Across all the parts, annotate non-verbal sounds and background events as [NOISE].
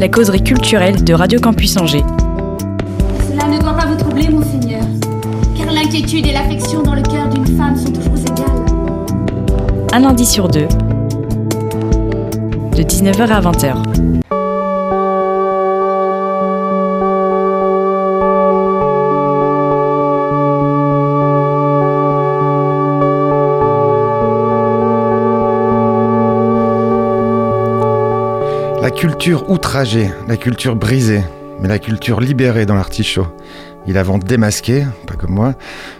La causerie culturelle de Radio Campus Angers. Cela ne doit pas vous troubler, monseigneur, car l'inquiétude et l'affection dans le cœur d'une femme sont toujours égales. Un lundi sur deux. De 19h à 20h. La culture outragée, la culture brisée, mais la culture libérée dans l'artichaut. Il avance démasqué, pas comme moi,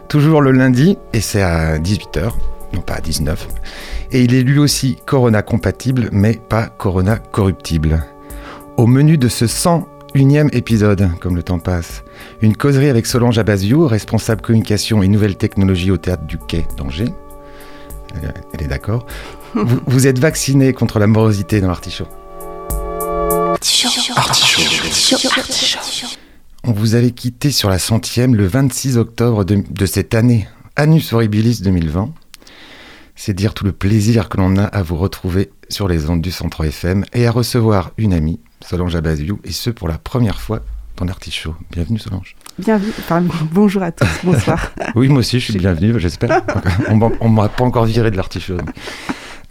toujours le lundi, et c'est à 18h, non pas à 19 Et il est lui aussi Corona compatible, mais pas Corona corruptible. Au menu de ce 101e épisode, comme le temps passe, une causerie avec Solange Abaziou, responsable communication et nouvelles technologies au théâtre du Quai d'Angers. Elle- Elle est d'accord. [LAUGHS] Vous, vous êtes vacciné contre la morosité dans l'artichaut. On vous avait quitté sur la centième le 26 octobre de, de cette année, Annus Horribilis 2020. C'est dire tout le plaisir que l'on a à vous retrouver sur les ondes du Centre FM et à recevoir une amie, Solange Abaziou, et ce pour la première fois dans l'Artichaut. Bienvenue Solange. Bienvenue, enfin bonjour à tous, bonsoir. Oui, moi aussi, je suis bienvenue, j'espère. on [LAUGHS] m'a- on m'a pas encore viré de l'artichaut.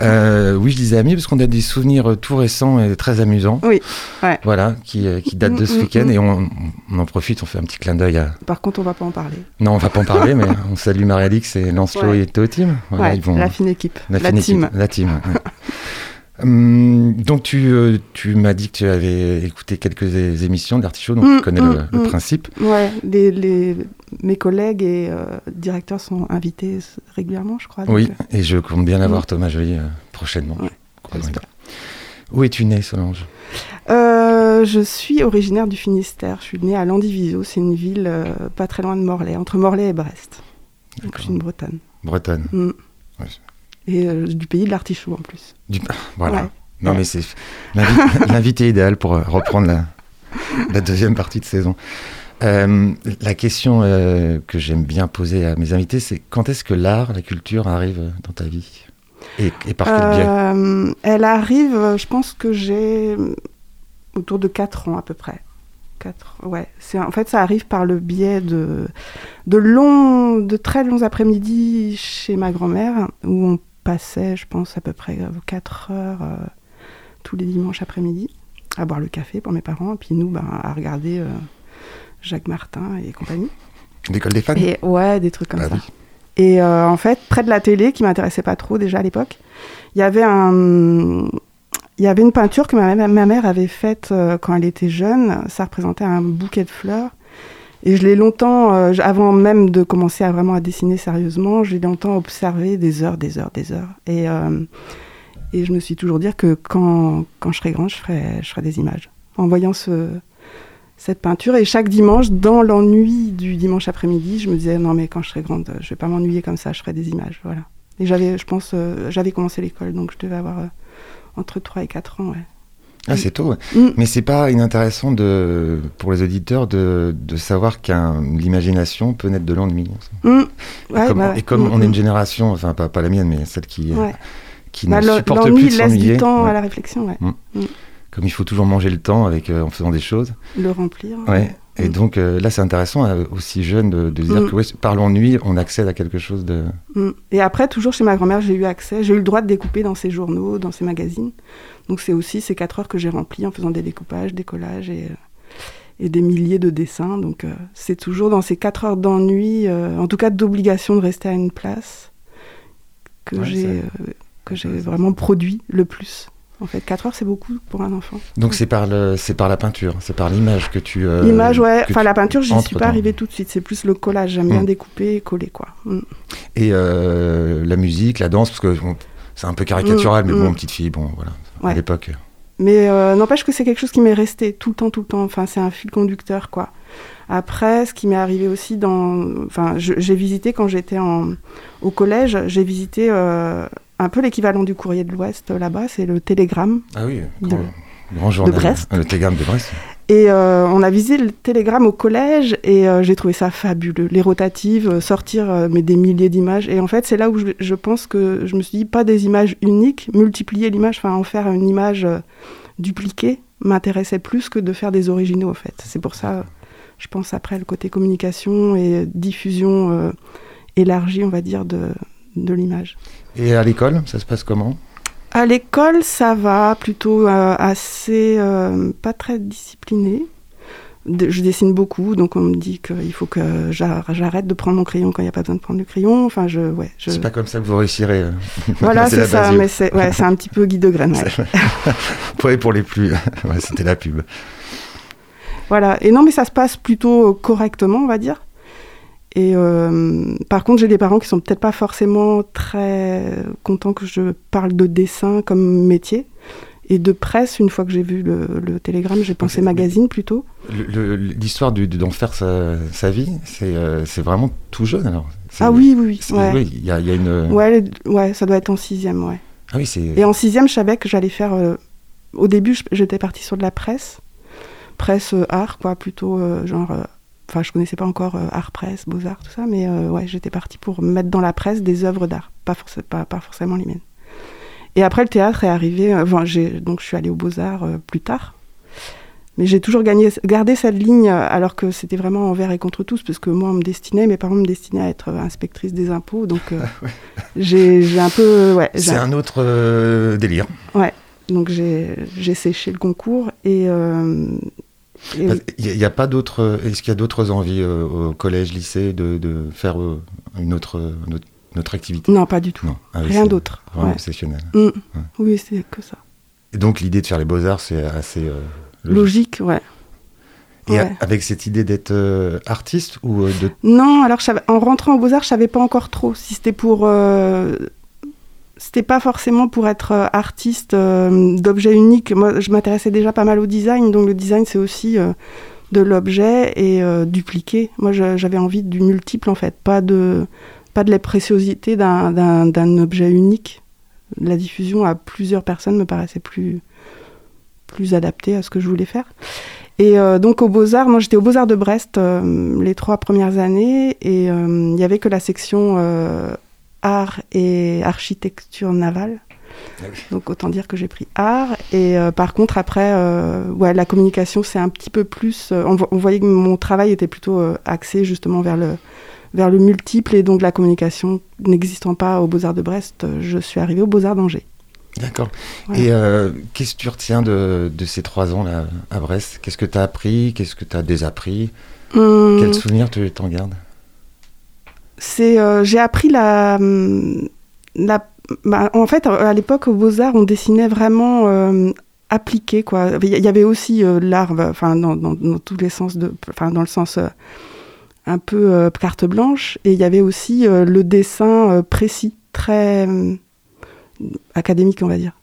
Euh, oui, je disais amis parce qu'on a des souvenirs euh, tout récents et très amusants. Oui, ouais. Voilà, qui, euh, qui datent de ce Mm, mm, week-end mm. et on, on en profite, on fait un petit clin d'œil à. Par contre, on va pas en parler. Non, on va pas en parler, mais [LAUGHS] on salue Marie-Alix et Lancelot Ouais. et Théotime. Voilà, ouais, ils vont- la fine équipe, la, fine équipe, team. La team. [LAUGHS] Hum, donc tu, tu m'as dit que tu avais écouté quelques émissions d'Artichaut, donc tu connais le, le principe. Ouais, les, les- mes collègues et euh, directeurs sont invités régulièrement, je crois. Oui, euh, et je compte bien avoir. Thomas Joly euh, prochainement. Ouais. Où es-tu né, Solange? Je suis originaire du Finistère. Je suis née à Landivisiau. C'est une ville pas très loin de Morlaix, entre Morlaix et Brest. Donc je suis une Bretonne. Bretonne. Mm. Ouais. Et euh, du pays de l'artichaut en plus. Du- [LAUGHS] Voilà. Ouais. Non, Ouais. mais c'est l'invi- [LAUGHS] l'invité idéal pour reprendre la, la deuxième partie de saison. Euh, la question euh, que j'aime bien poser à mes invités, c'est quand est-ce que l'art, la culture arrive dans ta vie? Et, par quel biais? Euh, Elle arrive, je pense que j'ai autour de 4 ans à peu près. 4, ouais. En fait, ça arrive par le biais de, de, longs, de très longs après-midi chez ma grand-mère, où on passait, je pense, à peu près 4 heures tous les dimanches après-midi à boire le café pour mes parents, et puis nous, ben, à regarder Jacques Martin et compagnie. L'école des fans Et ouais, des trucs comme Bah ça. oui. Et euh, en fait, près de la télé, qui m'intéressait pas trop déjà à l'époque, il y avait un, il y avait une peinture que ma, ma mère avait faite euh, quand elle était jeune. Ça représentait un bouquet de fleurs. Et je l'ai longtemps, euh, avant même de commencer à vraiment à dessiner sérieusement, j'ai longtemps observé des heures, des heures, des heures. Et, et je me suis toujours dit que quand, quand je serai grande, je ferai, je ferai des images. En voyant ce, cette peinture. Et chaque dimanche, dans l'ennui du dimanche après-midi, je me disais non mais quand je serai grande, je vais pas m'ennuyer comme ça, je ferai des images, voilà. Et j'avais, je pense, euh, j'avais commencé l'école, donc je devais avoir euh, entre 3 et 4 ans, ouais. Ah, c'est tôt. ouais. Mm. Mais c'est pas inintéressant de, pour les auditeurs de, de savoir que l'imagination peut naître de l'ennui. Mm. Et Ouais, comme, bah et comme Mm, on est une mm. génération, enfin pas, pas la mienne, mais celle qui, Ouais. qui Bah, ne supporte plus l'ennui de laisse s'ennuyer. du temps à la réflexion, ouais. Comme il faut toujours manger le temps avec, euh, en faisant des choses. Le remplir. Ouais. Et Mm. donc euh, là, c'est intéressant, euh, aussi jeune, de, de dire Mm. que ouais, par l'ennui, on accède à quelque chose de. Mm. Et après, toujours chez ma grand-mère, j'ai eu accès, j'ai eu le droit de découper dans ses journaux, dans ses magazines. Donc c'est aussi ces 4 heures que j'ai remplies en faisant des découpages, des collages et, et des milliers de dessins. Donc euh, c'est toujours dans ces 4 heures d'ennui, en tout cas d'obligation de rester à une place, que Ouais, j'ai vraiment produit le plus. En fait, 4 heures, c'est beaucoup pour un enfant. Donc c'est par, le, c'est par la peinture, c'est par l'image que tu. euh, L'image, ouais. Enfin, la peinture, j'y suis pas dans- arrivée tout de suite. C'est plus le collage. J'aime bien Mm. découper et coller, quoi. Mm. Et euh, la musique, la danse, parce que bon, c'est un peu caricatural, Mm, mais bon, petite fille, bon, voilà. À l'époque, Mais euh, n'empêche que c'est quelque chose qui m'est resté tout le temps, tout le temps. Enfin, c'est un fil conducteur, quoi. Après, ce qui m'est arrivé aussi dans. Enfin, j'ai visité quand j'étais en- au collège, j'ai visité euh, un peu l'équivalent du courrier de l'Ouest euh, là-bas, c'est le télégramme. Ah oui, De- grand, journal. Brest. Ah, Le télégramme de Brest. Et euh, on a visité le télégramme au collège et euh, j'ai trouvé ça fabuleux. Les rotatives, sortir euh, mais des milliers d'images. Et en fait, c'est là où je, je pense que je me suis dit, pas des images uniques, multiplier l'image, enfin en faire une image dupliquée m'intéressait plus que de faire des originaux en fait. C'est pour ça, je pense après le côté communication et diffusion élargie, on va dire, de, de l'image. Et à l'école, ça se passe comment? À l'école, ça va, plutôt euh, assez, euh, pas très discipliné. De- je dessine beaucoup, donc on me dit qu'il faut que j'ar- j'arrête de prendre mon crayon quand il n'y a pas besoin de prendre le crayon. Enfin, je, ouais, je... C'est pas comme ça que vous réussirez. euh. [LAUGHS] Voilà, [LAUGHS] c'est ça, mais c'est ouais, un petit peu Guy de Graine. ouais. [LAUGHS] Ouais, pour les plus. ouais, C'était la pub. Voilà. Et non, mais ça se passe plutôt correctement, on va dire. Et euh, par contre, j'ai des parents qui sont peut-être pas forcément très contents que je parle de dessin comme métier. Et de presse, une fois que j'ai vu le, le télégramme, j'ai pensé magazine plutôt. L'histoire d'en faire sa, sa vie, c'est euh, vraiment tout jeune alors. Ah oui, oui, oui. Ouais. oui, y, a, il y a une. Ouais, les- ouais, ça doit être en sixième, ouais. Ah oui, c'est. Et en sixième, je savais que j'allais faire. euh, au début, j'étais partie sur de la presse, presse euh, art, quoi, plutôt euh, genre. Enfin, je connaissais pas encore euh, art presse, beaux arts, tout ça, mais euh, ouais, j'étais partie pour mettre dans la presse des œuvres d'art, pas, forcé- pas, pas forcément les miennes. Et après, le théâtre est arrivé. euh, Enfin, donc, je suis allée aux beaux arts euh, plus tard. Mais j'ai toujours gagné, gardé cette ligne alors que c'était vraiment envers et contre tous, parce que moi, on me destinait, mes parents me destinaient à être inspectrice des impôts, donc euh, [LAUGHS] j'ai j'ai un peu. Ouais, C'est un autre euh, délire. donc j'ai séché le concours et- Il n'y a, pas d'autres. Est-ce qu'il y a d'autres envies euh, au collège, lycée de, de faire euh, une, autre, une, autre, une autre activité? Non pas du tout, Non. Ah rien d'autre. Vraiment ouais. Mm. Oui c'est que ça. Et donc l'idée de faire les beaux-arts, c'est assez euh, Logique, logique. ouais. Et ouais. avec cette idée d'être artiste ou de. Non, alors en rentrant aux Beaux-Arts, je savais pas encore trop si c'était pour. C'était pas forcément pour être euh, artiste euh, d'objets uniques. Moi, je m'intéressais déjà pas mal au design, donc le design, c'est aussi euh, de l'objet et dupliquer. Moi, j'avais envie du multiple, en fait, pas de, la préciosité d'un- objet unique. La diffusion à plusieurs personnes me paraissait plus, plus adaptée à ce que je voulais faire. Et donc aux Beaux-Arts, moi j'étais aux Beaux-Arts de Brest les trois premières années et il n'y avait que la section art et architecture navale. Donc autant dire que j'ai pris art. Et euh, par contre après, euh, ouais, la communication c'est un petit peu plus... euh, on, vo- on voyait que mon travail était plutôt axé justement vers le, vers le multiple et donc la communication n'existant pas aux Beaux-Arts de Brest, je suis arrivée aux Beaux-Arts d'Angers. D'accord. Et qu'est-ce que tu retiens de, de ces trois ans là à Brest? Qu'est-ce que tu as appris? Qu'est-ce que tu as désappris? Hum, Quels souvenirs tu t'en gardes? C'est euh, j'ai appris la, hum, la bah, en fait à l'époque aux beaux arts on dessinait vraiment euh, appliqué quoi. Il y avait aussi euh, l'art bah, enfin dans, dans, tous les sens de enfin dans le sens euh, un peu euh, carte blanche. Et il y avait aussi euh, le dessin euh, précis très hum, académique on va dire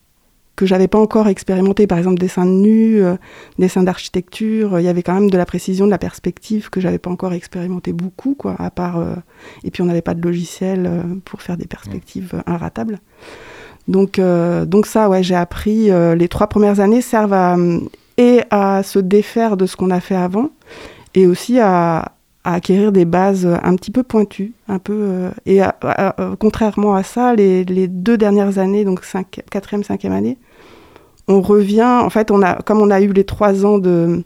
que j'avais pas encore expérimenté par exemple dessin de nu euh, dessin d'architecture il y avait quand même de la précision de la perspective que j'avais pas encore expérimenté beaucoup quoi à part euh, et puis on n'avait pas de logiciel euh, pour faire des perspectives euh, inratables. Donc, euh, donc ça, ouais, j'ai appris. euh, les trois premières années servent à, euh, et à se défaire de ce qu'on a fait avant, et aussi à, à acquérir des bases un petit peu pointues, un peu. euh, et contrairement à ça, les, les deux dernières années, donc cinq, quatrième, cinquième année, on revient. En fait, on a, comme on a eu les trois ans de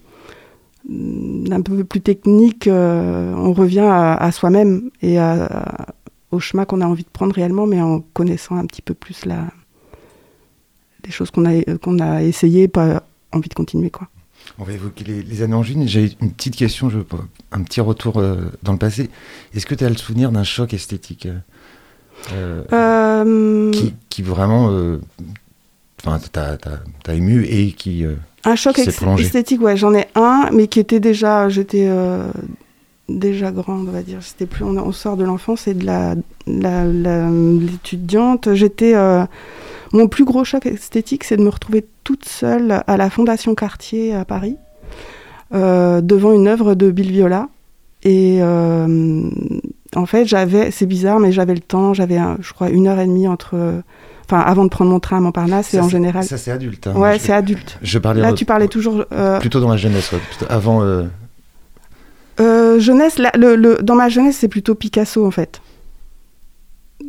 d'un peu plus technique, euh, on revient à, à soi-même et à- à- au chemin qu'on a envie de prendre réellement, mais en connaissant un petit peu plus la, les choses qu'on a, qu'on a essayé, pas envie de continuer. Quoi. On va évoquer les, les années en juin. J'ai une petite question, je, un petit retour euh, dans le passé. Est-ce que tu as le souvenir d'un choc esthétique euh, Euh, qui, qui vraiment enfin, t'a t'a- t'a ému et qui. euh, un choc qui esthétique, ouais, j'en ai un, mais qui était déjà, j'étais euh, déjà grande, on va dire. C'était plus, on, on sort de l'enfance et de la, la- la- l'étudiante. J'étais, euh, Mon plus gros choc esthétique, c'est de me retrouver toute seule à la Fondation Cartier à Paris, devant une œuvre de Bill Viola. Et euh, en fait, j'avais, c'est bizarre, mais j'avais le temps, j'avais, je crois, une heure et demie entre. Enfin, avant de prendre mon train à Montparnasse, et Ça, en c'est- général. Ça, c'est adulte. hein. ouais, c'est adulte. Je parlais Là, tu parlais toujours. euh, plutôt dans la jeunesse, ouais, avant. euh, Euh, jeunesse, là, le, le- dans ma jeunesse, c'est plutôt Picasso en fait.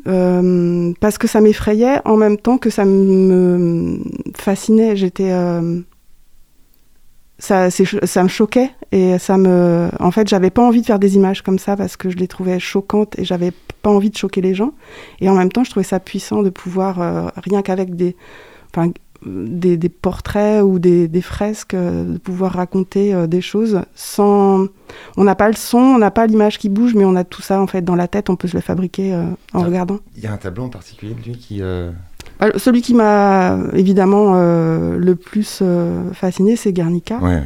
Parce que ça m'effrayait en même temps que ça me fascinait. J'étais, ça, me choquait et ça me, en fait, j'avais pas envie de faire des images comme ça parce que je les trouvais choquantes et j'avais pas envie de choquer les gens. Et en même temps, je trouvais ça puissant de pouvoir euh, rien qu'avec des, enfin, des, des portraits ou des, des fresques, euh, de pouvoir raconter euh, des choses sans. On n'a pas le son, on n'a pas l'image qui bouge, mais on a tout ça en fait dans la tête. On peut se le fabriquer en regardant. Il y a un tableau en particulier de lui qui. Euh, Ah, Celui qui m'a évidemment euh, le plus euh, fasciné, c'est Guernica, Ouais.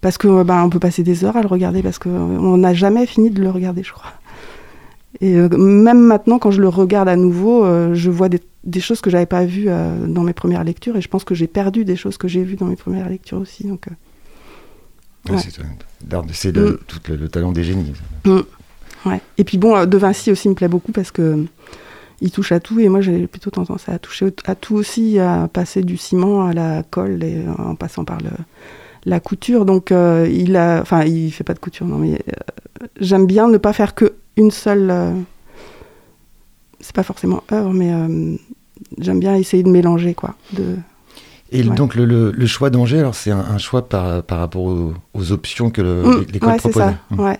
parce que euh, on peut passer des heures à le regarder parce qu'on n'a jamais fini de le regarder, je crois. Et euh, même maintenant, quand je le regarde à nouveau, je vois des, des choses que j'avais pas vues dans mes premières lectures, et je pense que j'ai perdu des choses que j'ai vues dans mes premières lectures aussi. Donc, Ouais, Ouais. c'est- le, Mm. le, le talent des génies. Ouais. Et puis bon, De Vinci aussi me plaît beaucoup parce que il touche à tout et moi j'ai plutôt tendance à toucher à tout aussi, à passer du ciment à la colle et euh, en passant par le, la couture. Donc euh, il a, enfin il fait pas de couture, non mais euh, j'aime bien ne pas faire que une seule. euh, c'est pas forcément œuvre, mais j'aime bien essayer de mélanger quoi. De, Et Ouais. donc le, le- le choix d'Angers, alors c'est un, un choix par, par rapport aux, aux options que le- l'école ouais, c'est proposait. ça. Mm. Ouais.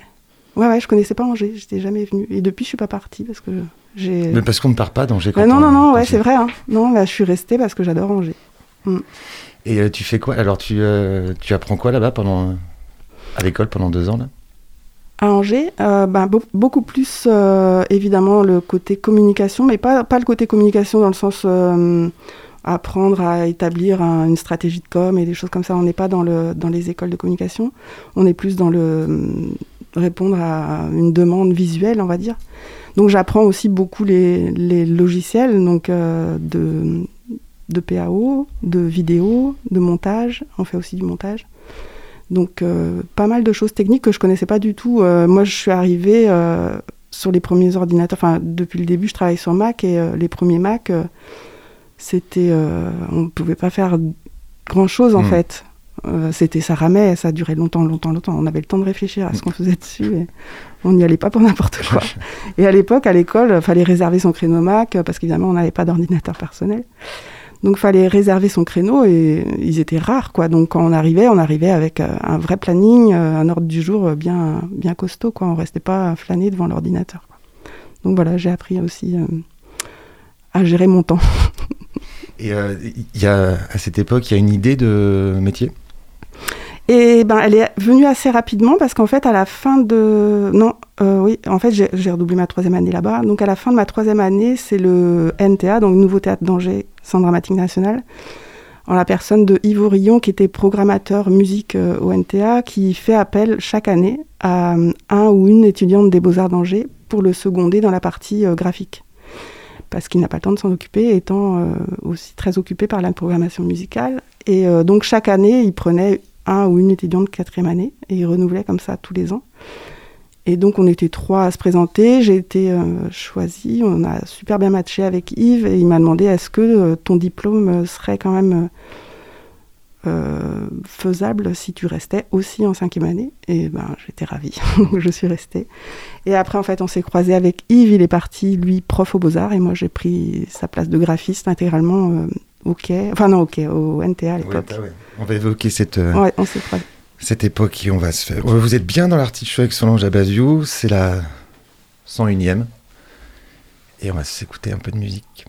ouais, ouais, je connaissais pas Angers, j'étais jamais venue et depuis je suis pas partie parce que. Mais parce qu'on ne part pas d'Angers. quand Ouais, non, on- non, non, ouais, c'est vrai. Hein. Non, bah, je suis restée parce que j'adore Angers. Et euh, tu fais quoi? Alors tu, euh, tu apprends quoi là-bas pendant à l'école pendant deux ans là? À Angers, euh, ben, beau- beaucoup plus euh, évidemment le côté communication, mais pas, pas le côté communication dans le sens euh, apprendre à établir un- une stratégie de com et des choses comme ça. On n'est pas dans, le, dans les écoles de communication, on est plus dans le répondre à une demande visuelle, on va dire. Donc j'apprends aussi beaucoup les, les logiciels donc, euh, de, de PAO, de vidéo, de montage. On fait aussi du montage. Donc euh, pas mal de choses techniques que je connaissais pas du tout. Euh, moi je suis arrivée sur les premiers ordinateurs, enfin depuis le début je travaille sur Mac et les premiers Mac, c'était, on ne pouvait pas faire grand chose en Hmm. fait. Euh, c'était ça ramait, ça durait longtemps, longtemps, longtemps. On avait le temps de réfléchir à ce qu'on faisait dessus et on n'y allait pas pour n'importe quoi. Et à l'époque, à l'école, il fallait réserver son créneau Mac euh, parce qu'évidemment, on n'avait pas d'ordinateur personnel. Donc, il fallait réserver son créneau et ils étaient rares, quoi. Donc, quand on arrivait, on arrivait avec euh, un vrai planning, euh, un ordre du jour euh, bien, bien costaud, quoi. On restait pas flâner devant l'ordinateur. Donc, voilà, j'ai appris aussi euh, à gérer mon temps. Et euh, il y a à cette époque, il y a une idée de métier? Et ben, elle est venue assez rapidement parce qu'en fait, à la fin de. Non, euh, oui, en fait, j'ai redoublé ma troisième année là-bas. Donc, à la fin de ma troisième année, c'est le NTA, donc Nouveau Théâtre d'Angers, Centre Dramatique National, en la personne de Yves Aurillon, qui était programmateur musique euh, au NTA, qui fait appel chaque année à euh, un ou une étudiante des Beaux-Arts d'Angers pour le seconder dans la partie graphique. Parce qu'il n'a pas le temps de s'en occuper, étant aussi très occupé par la programmation musicale. Et donc, chaque année, il prenait un ou une étudiante de quatrième année et il renouvelait comme ça tous les ans. Et donc on était trois à se présenter, j'ai été euh, choisie, on a super bien matché avec Yves et il m'a demandé est-ce que euh, ton diplôme euh, serait quand même faisable si tu restais aussi en cinquième année? Et ben j'étais ravie, [LAUGHS] je suis restée. Et après en fait on s'est croisé avec Yves, il est parti lui prof aux beaux-arts. Et moi j'ai pris sa place de graphiste intégralement quai, enfin non quai, au NTA à l'époque. On va évoquer cette, euh, Ouais, on s'est croisés. cette époque et on va se faire. Vous êtes bien dans l'artichaut avec Solange Abaziou, c'est la 101e. Et on va s'écouter un peu de musique.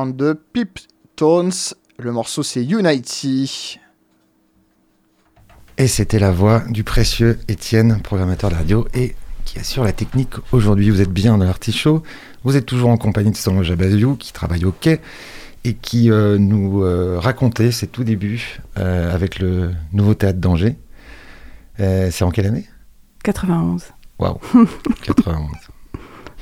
And the Piptones. Le morceau c'est Unity. Et c'était la voix du précieux Étienne, programmateur de radio et qui assure la technique aujourd'hui. Vous êtes bien dans l'artichaut. Vous êtes toujours en compagnie de Sandro Jabaziou qui travaille au quai et qui euh, nous euh, racontait ses tout débuts euh, avec le nouveau théâtre d'Angers. Euh, C'est en quelle année? 91. Waouh [LAUGHS] 91.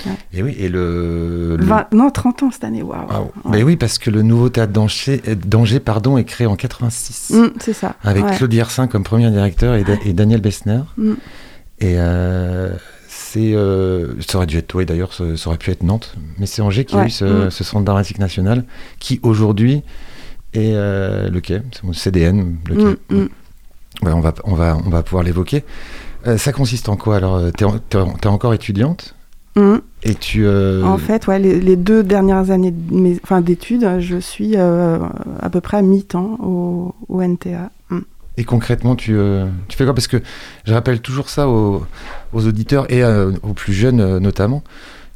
Ouais. Et oui, et le. le- Vingt- non, 30 ans cette année, waouh. Ouais. Mais oui, parce que le nouveau théâtre d'Angers, pardon, est créé en 86. Mm, c'est ça. Avec ouais. Claude comme premier directeur et, Da- et Daniel Bessner. Mm. Et euh, c'est, euh, ça aurait dû être, oui d'ailleurs, ça, ça aurait pu être Nantes, mais c'est Angers qui a eu ce, Mm. ce centre dramatique national qui aujourd'hui est euh, le quai, c'est mon CDN, le quai. Ouais, on, va, on, va, on va pouvoir l'évoquer. Euh, ça consiste en quoi alors en- en- t'es encore étudiante? Et tu. euh, En fait, ouais, les, les deux dernières années de mes- enfin, d'études, je suis euh, à peu près à mi-temps au, au NTA. Mm. Et concrètement, tu, euh, tu fais quoi? Parce que je rappelle toujours ça aux, aux auditeurs et aux plus jeunes notamment,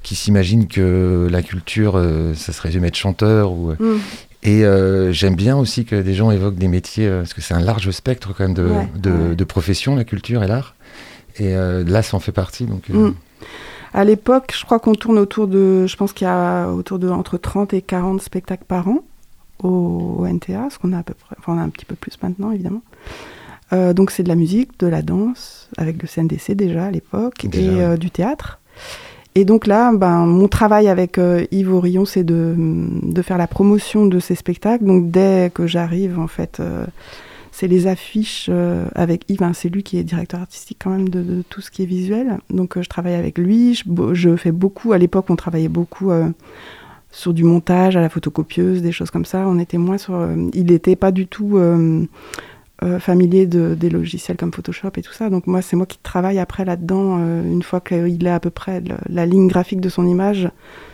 qui s'imaginent que la culture, ça se résume à être chanteur. Ou, Mm. Et j'aime bien aussi que des gens évoquent des métiers, parce que c'est un large spectre quand même de, Ouais, de, ouais. de professions, la culture et l'art. Et là, ça en fait partie. Donc, Mm. À l'époque, je crois qu'on tourne autour de, je pense qu'il y a autour de entre 30 et 40 spectacles par an au, au NTA, ce qu'on a à peu près, enfin on a un petit peu plus maintenant évidemment. Euh, donc c'est de la musique, de la danse, avec le CNDC déjà à l'époque, et ouais. euh, du théâtre. Et donc là, ben, mon travail avec euh, Yves Aurillon, c'est de, de faire la promotion de ces spectacles. Donc dès que j'arrive, en fait, euh, c'est les affiches euh, avec Yves. c'est lui qui est directeur artistique quand même de, tout ce qui est visuel. Donc euh, je travaille avec lui. Je, je fais beaucoup. À l'époque, on travaillait beaucoup euh, sur du montage à la photocopieuse, des choses comme ça. On était moins sur. il n'était pas du tout. Euh, familier de, des logiciels comme Photoshop et tout ça. Donc moi, c'est moi qui travaille après là-dedans. euh, une fois qu'il est à peu près la ligne graphique de son image,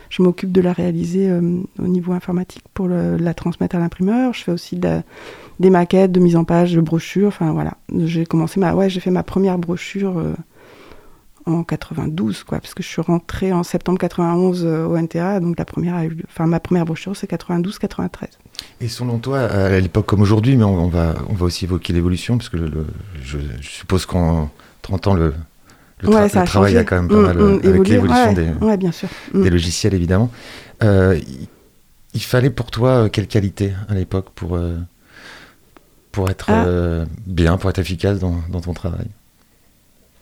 je m'occupe de la réaliser euh, au niveau informatique pour la transmettre à l'imprimeur. Je fais aussi des maquettes, de mise en page, de brochures. Enfin voilà, j'ai commencé ma, ouais, j'ai fait ma première brochure euh, en 92, quoi, parce que je suis rentrée en septembre 91 euh, au NTA. Donc la première, a eu, lieu- enfin ma première brochure, c'est 92-93. Et selon toi, à l'époque comme aujourd'hui, mais on, on va, on va aussi évoquer l'évolution, parce que le- le- je, je suppose qu'en 30 ans, le, le, tra- Ouais, ça le a travail a quand même pas Mm, mal, mm, euh, avec l'évolution Ouais, des, ouais, bien sûr. Mm. des logiciels évidemment. Euh, il, il fallait pour toi quelle qualité à l'époque pour, pour être Ah. euh, bien, pour être efficace dans, dans ton travail?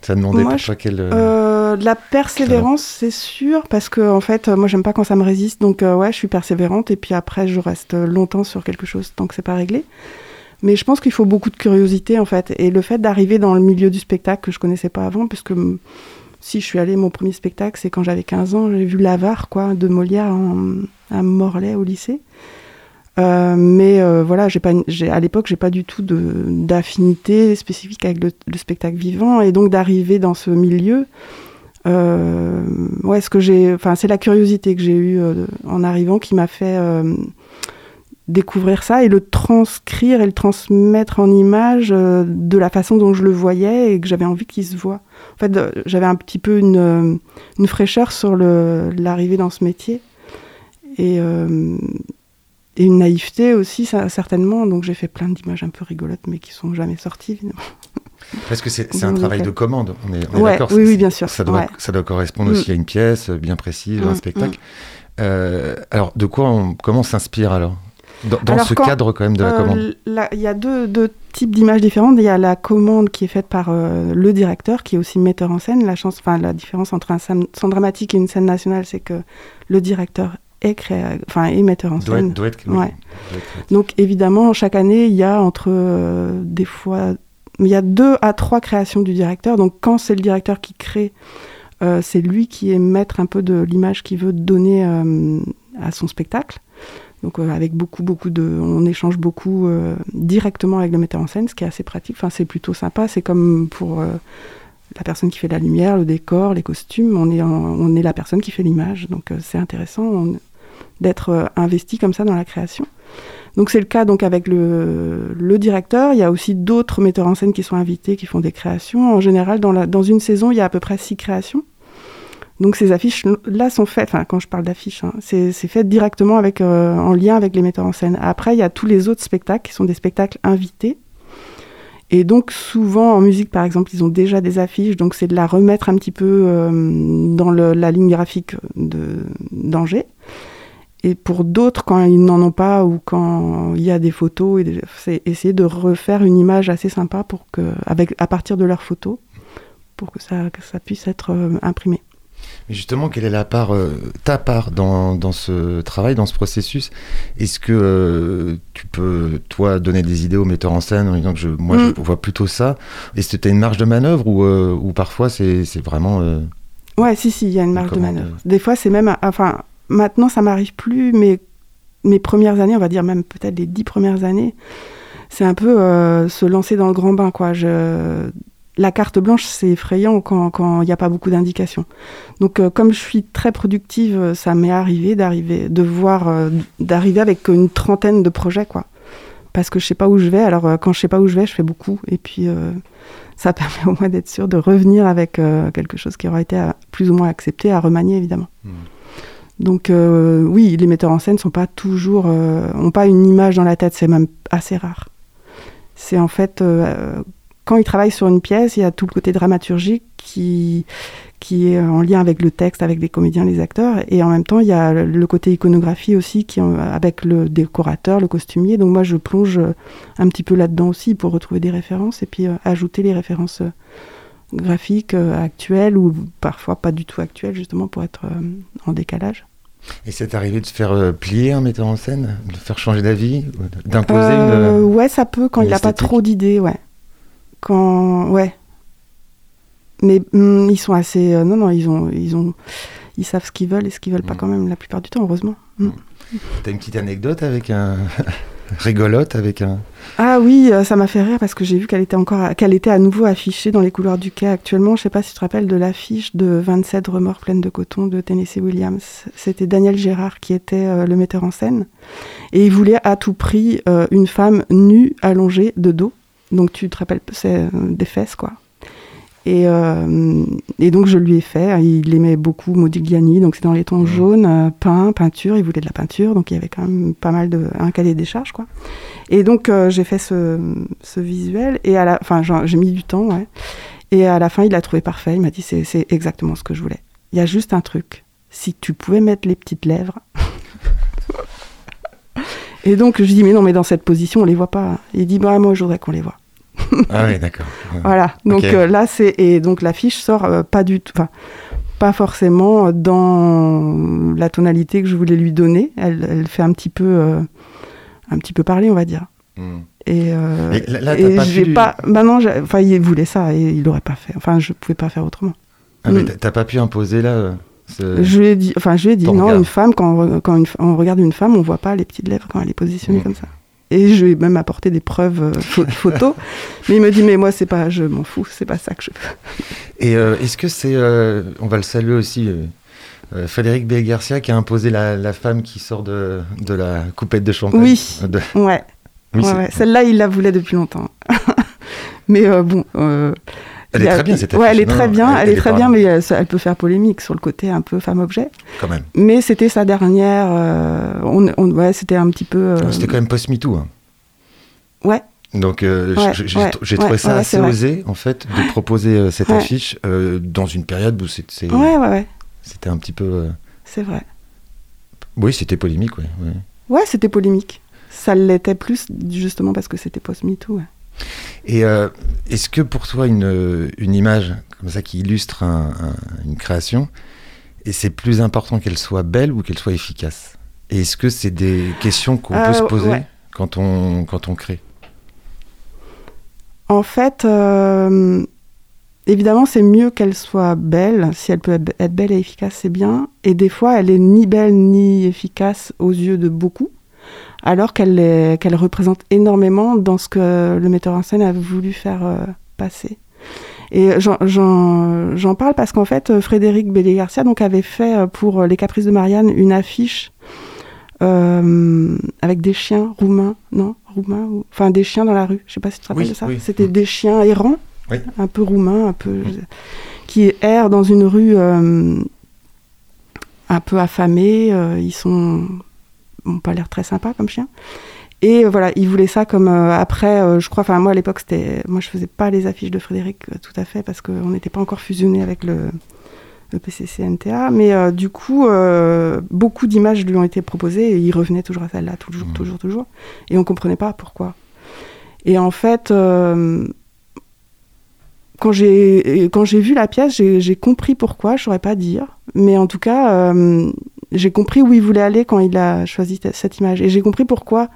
Ça demandait Moi, pour je- toi quelle. euh, Euh, de la persévérance, c'est sûr, parce que en fait, moi, j'aime pas quand ça me résiste, donc euh, ouais, je suis persévérante, et puis après, je reste longtemps sur quelque chose tant que c'est pas réglé. Mais je pense qu'il faut beaucoup de curiosité, en fait, et le fait d'arriver dans le milieu du spectacle que je connaissais pas avant, puisque si je suis allée, mon premier spectacle, c'est quand j'avais 15 ans, j'ai vu L'Avare, quoi, de Molière en- à Morlaix au lycée. Euh, mais euh, voilà, j'ai pas, j'ai- à l'époque, j'ai pas du tout d'affinité spécifique avec le, le spectacle vivant, et donc d'arriver dans ce milieu, euh, ouais, ce que j'ai, enfin, c'est la curiosité que j'ai eue en arrivant qui m'a fait découvrir ça et le transcrire et le transmettre en image euh, de la façon dont je le voyais et que j'avais envie qu'il se voit. En fait, j'avais un petit peu une, une fraîcheur sur l'arrivée dans ce métier et, et une naïveté aussi, ça, certainement. Donc j'ai fait plein d'images un peu rigolotes, mais qui sont jamais sorties, évidemment. Parce que c'est un travail de commande, on est, on est Ouais, d'accord. oui, bien sûr, Ça doit, ouais. ça doit correspondre Mm. aussi à une pièce bien précise, un Mm, spectacle. Euh, alors, de quoi on, comment on s'inspire alors? Dans, dans Alors, ce quand- cadre quand même de la Euh, commande? Il y a deux, deux types d'images différentes. Il y a la commande qui est faite par euh, le directeur, qui est aussi metteur en scène. La, chance, la différence entre un scène, centre dramatique et une scène nationale, c'est que le directeur est, créa- enfin, est metteur en doit scène. être, doit être- oui, Ouais. doit être- Donc évidemment, chaque année, il y a entre euh, des fois, il y a deux à trois créations du directeur. Donc quand c'est le directeur qui crée, euh, c'est lui qui est maître un peu de l'image qu'il veut donner euh, à son spectacle. Donc avec beaucoup, beaucoup de, on échange beaucoup directement avec le metteur en scène, ce qui est assez pratique. Enfin, c'est plutôt sympa. C'est comme pour la personne qui fait la lumière, le décor, les costumes. On est, en- on est la personne qui fait l'image. Donc euh, c'est intéressant on- d'être euh, investi comme ça dans la création. Donc c'est le cas donc avec le, directeur. Il y a aussi d'autres metteurs en scène qui sont invités, qui font des créations. En général, dans, la, dans une saison, il y a à peu près six créations. Donc ces affiches là sont faites, enfin quand je parle d'affiches, hein, c'est fait directement avec, euh, en lien avec les metteurs en scène. Après, il y a tous les autres spectacles qui sont des spectacles invités. Et donc souvent en musique par exemple, ils ont déjà des affiches, donc c'est de la remettre un petit peu euh, dans la ligne graphique d'Angers. Et pour d'autres, quand ils n'en ont pas ou quand il y a des photos, c'est essayer de refaire une image assez sympa pour que, avec, à partir de leurs photos, pour que ça, que ça puisse être euh, imprimé. Mais justement, quelle est la part, euh, ta part dans, dans ce travail, dans ce processus? Est-ce que euh, tu peux, toi, donner des idées aux metteurs en scène en disant que je, moi, Mm. je vois plutôt ça? Est-ce que tu as une marge de manœuvre ou, euh, ou parfois c'est vraiment. Ouais, si, si, il y a une marge de manœuvre. Des fois, c'est même, enfin, maintenant, ça m'arrive plus, mais mes premières années, on va dire même peut-être les dix premières années, c'est un peu euh, se lancer dans le grand bain, quoi. La carte blanche, c'est effrayant quand quand il n'y a pas beaucoup d'indications. Donc, euh, comme je suis très productive, euh, ça m'est arrivé d'arriver, de voir, d'arriver avec une trentaine de projets, quoi. Parce que je sais pas où je vais. Alors, quand je sais pas où je vais, je fais beaucoup. Et puis, ça [LAUGHS] permet au moins d'être sûr de revenir avec quelque chose qui aura été plus ou moins accepté, à remanier évidemment. Hmm. Donc euh, oui, les metteurs en scène sont pas toujours, euh, ont pas une image dans la tête, c'est même assez rare. C'est en fait euh, quand ils travaillent sur une pièce, il y a tout le côté dramaturgique qui qui est en lien avec le texte, avec les comédiens, les acteurs, et en même temps il y a le côté iconographie aussi qui avec le décorateur, le costumier. Donc moi je plonge un petit peu là-dedans aussi pour retrouver des références et puis ajouter les références graphiques euh, actuelles ou parfois pas du tout actuelles justement pour être euh, en décalage. Et c'est arrivé de se faire euh, plier un metteur en scène De faire changer d'avis D'imposer une. Ouais, ça peut quand il n'a pas trop d'idées, ouais. Quand, ouais. Mais hum, ils sont assez, euh, non, non, ils ont, ils ont, ils savent ce qu'ils veulent et ce qu'ils veulent pas Mm. quand même la plupart du temps, heureusement. Mm. T'as une petite anecdote avec un. [LAUGHS] rigolote avec un. Ah oui, euh, ça m'a fait rire parce que j'ai vu qu'elle était encore, qu'elle était à nouveau affichée dans les couloirs du quai actuellement. Je sais pas si tu te rappelles de l'affiche de 27 remords pleines de coton de Tennessee Williams. C'était Daniel Gérard qui était euh, le metteur en scène et il voulait à tout prix euh, une femme nue allongée de dos. Donc tu te rappelles, c'est des fesses quoi. Et, euh, et donc je lui ai fait. Il aimait beaucoup Modigliani, donc c'est dans les tons jaunes, euh, peint, peinture. Il voulait de la peinture, donc il y avait quand même pas mal de un cahier des charges quoi. Et donc euh, j'ai fait ce, ce visuel et à la, enfin j'ai mis du temps, ouais. Et à la fin il l'a trouvé parfait. Il m'a dit c'est c'est exactement ce que je voulais. Il y a juste un truc. Si tu pouvais mettre les petites lèvres. [LAUGHS] et donc je dis mais non mais dans cette position on les voit pas. Il dit bah moi je voudrais qu'on les voit. [LAUGHS] Ah oui, d'accord. Voilà. Donc euh, là, c'est et donc l'affiche sort euh, pas du tout, enfin pas forcément dans la tonalité que je voulais lui donner. Elle, elle fait un petit peu, euh, un petit peu parler, on va dire. Hmm. Et, euh, Et là- là, t'as et pas j'ai pu- pas. Maintenant, j'ai- enfin, il voulait ça et il l'aurait pas fait. Enfin, je pouvais pas faire autrement. Ah, mais Mm. t'as- pas pu imposer là euh, ce- Je lui ai dit, enfin, je lui ai dit non, regard. une femme quand, on, quand une- on regarde une femme, on voit pas les petites lèvres quand elle est positionnée Mm. comme ça. Et je lui ai même apporté des preuves euh, pho- [LAUGHS] photos. mais il me dit mais moi c'est pas, je m'en fous, c'est pas ça que je veux. Et euh, est-ce que c'est, euh, on va le saluer aussi, euh, Frédéric Garcia qui a imposé la, la femme qui sort de, de la coupette de champagne? Oui. De- Ouais. oui, Ouais, c'est- ouais. Celle-là, il la voulait depuis longtemps. [LAUGHS] mais bon. Euh, Elle est très bien cette Ouais, affiche. elle est très bien, elle, est très bien, mais elle, elle peut faire polémique sur le côté un peu femme-objet. Quand même. Mais c'était sa dernière. euh, on, on- ouais, c'était un petit peu. euh, C'était quand même post-MeToo. hein. Ouais. Donc euh, Ouais, j'ai ouais, ouais, trouvé ça ouais, assez osé en fait de proposer euh, cette Ouais. affiche euh, dans une période où Ouais, ouais, ouais. c'était un petit peu. euh, C'est vrai. Oui, c'était polémique, oui. oui. Ouais, c'était polémique. Ça l'était plus justement parce que c'était post-MeToo. Et euh, est-ce que pour toi, une, euh, une image comme ça qui illustre un- un- une création, et c'est plus important qu'elle soit belle ou qu'elle soit efficace? Et est-ce que c'est des questions qu'on Euh, peut se poser ouais. quand, on, quand on crée? En fait, euh, évidemment, c'est mieux qu'elle soit belle. Si elle peut être être belle et efficace, c'est bien. Et des fois, elle est ni belle ni efficace aux yeux de beaucoup. Alors qu'elle représente énormément dans ce que le metteur en scène a voulu faire euh, passer. Et j'en- parle parce qu'en fait, Frédéric Bellé-Garcia donc, avait fait euh, pour Les Caprices de Marianne une affiche euh, avec des chiens roumains, non Roumains ou... Enfin, des chiens dans la rue. Je sais pas si tu te rappelles Oui, de ça. oui. C'était Mm. des chiens errants, Oui. un peu roumains, un peu. qui errent dans une rue euh, un peu affamée. ils sont. Ont pas l'air très sympas comme chiens. Et euh, voilà, il voulait ça comme euh, après, euh, je crois, enfin moi à l'époque, c'était, moi je faisais pas les affiches de Frédéric euh, tout à fait parce qu'on n'était pas encore fusionné avec le, le PCC-NTA, mais du coup, beaucoup d'images lui ont été proposées et il revenait toujours à celle-là, toujours, Mhm. toujours, toujours, et on comprenait pas pourquoi. Et en fait, quand j'ai quand j'ai vu la pièce, j'ai compris pourquoi, je saurais pas dire, mais en tout cas, j'ai compris où il voulait aller quand il a choisi cette image, et j'ai compris pourquoi.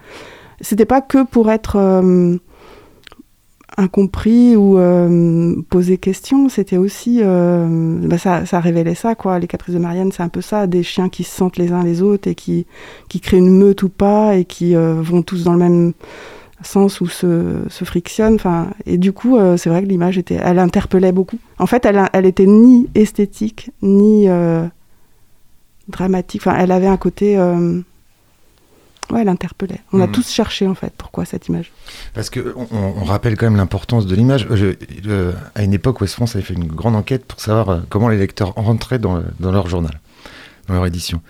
C'était pas que pour être euh, incompris ou euh, poser question, c'était aussi euh, bah, ça, révélait ça quoi. Les caprices de Marianne, c'est un peu ça, des chiens qui se sentent les uns les autres et qui qui créent une meute ou pas et qui euh, vont tous dans le même sens ou se, se frictionnent. Enfin, et du coup, c'est vrai que l'image elle interpellait beaucoup. En fait, elle, elle était ni esthétique ni dramatique. Enfin, elle avait un côté. euh, ouais, elle interpellait. On a Mhm. tous cherché en fait pourquoi cette image. Parce que on, on rappelle quand même l'importance de l'image. Euh, à une époque, Ouest France avait fait une grande enquête pour savoir euh, comment les lecteurs rentraient dans, le- dans leur journal, dans leur édition.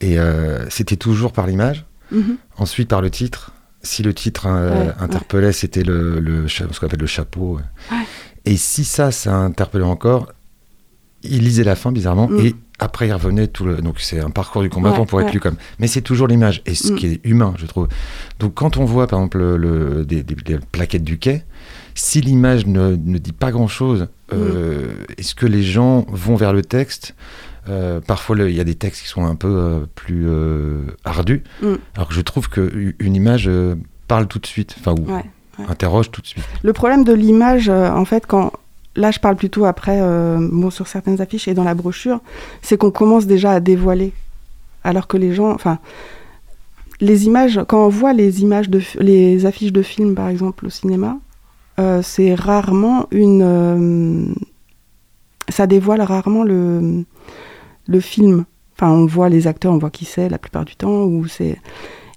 Et euh, c'était toujours par l'image, Mhm. ensuite par le titre. Si le titre euh, ouais. interpellait, c'était le, le ce qu'on appelle le chapeau. Et si ça, ça interpellait encore, il lisait la fin bizarrement Mm. et après il revenait tout le. Donc c'est un parcours du combattant Ouais, pour être ouais. lu comme. Mais c'est toujours l'image et ce Mm. qui est humain, je trouve. Donc quand on voit par exemple le, le- des, des- des plaquettes du quai, si l'image ne, ne dit pas grand chose, euh, est-ce que les gens vont vers le texte? Euh, Parfois il y a des textes qui sont un peu euh, plus ardus, Mm. alors que je trouve qu'une image parle tout de suite, enfin ou Ouais, interroge tout de suite. Le problème de l'image, en fait, quand là je parle plutôt après, euh, bon, sur certaines affiches et dans la brochure, c'est qu'on commence déjà à dévoiler, alors que les gens, enfin, les images, quand on voit les images de, les affiches de films, par exemple, au cinéma, euh, c'est rarement une, euh, ça dévoile rarement le, le film. Enfin, on voit les acteurs, on voit qui c'est la plupart du temps, ou c'est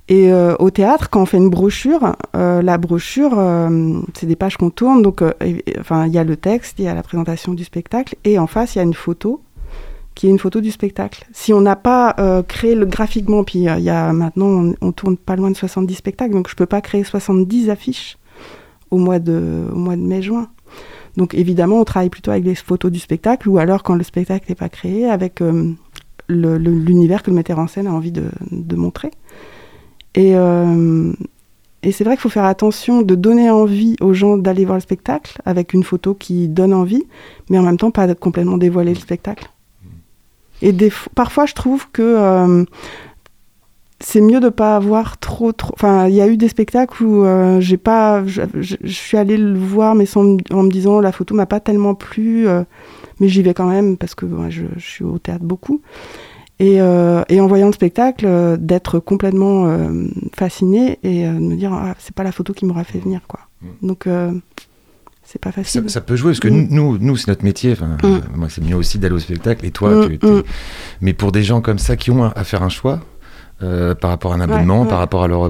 et euh, au théâtre, quand on fait une brochure, euh, la brochure, euh, c'est des pages qu'on tourne. Donc, il y a le texte, il y a la présentation du spectacle, et en face, il y a une photo qui est une photo du spectacle. Si on n'a pas créé le graphiquement, puis il y a maintenant, on, on tourne pas loin de 70 spectacles, donc je peux pas créer 70 affiches au mois de, au mois de mai-juin. Donc évidemment, on travaille plutôt avec les photos du spectacle, ou alors quand le spectacle n'est pas créé, avec l'univers que le metteur en scène a envie de montrer. Et, euh, et c'est vrai qu'il faut faire attention de donner envie aux gens d'aller voir le spectacle avec une photo qui donne envie, mais en même temps pas complètement dévoiler le spectacle. Et parfois, je trouve que euh, c'est mieux de pas avoir trop, trop. Enfin, il y a eu des spectacles où euh, j'ai pas, je, suis allée le voir, mais sans, en me disant la photo m'a pas tellement plu, mais j'y vais quand même parce que je suis au théâtre beaucoup. Et, euh, et en voyant le spectacle, euh, d'être complètement euh, fascinée et de me dire ah, c'est pas la photo qui m'aura fait venir quoi. Donc euh, c'est pas facile. ça peut jouer parce que Mm. nous, nous c'est notre métier. Enfin, Mm. moi, c'est mieux aussi d'aller au spectacle. Et toi, Mm, tu- mais pour des gens comme ça qui ont à, à faire un choix par rapport à un abonnement, ouais. par rapport à leur,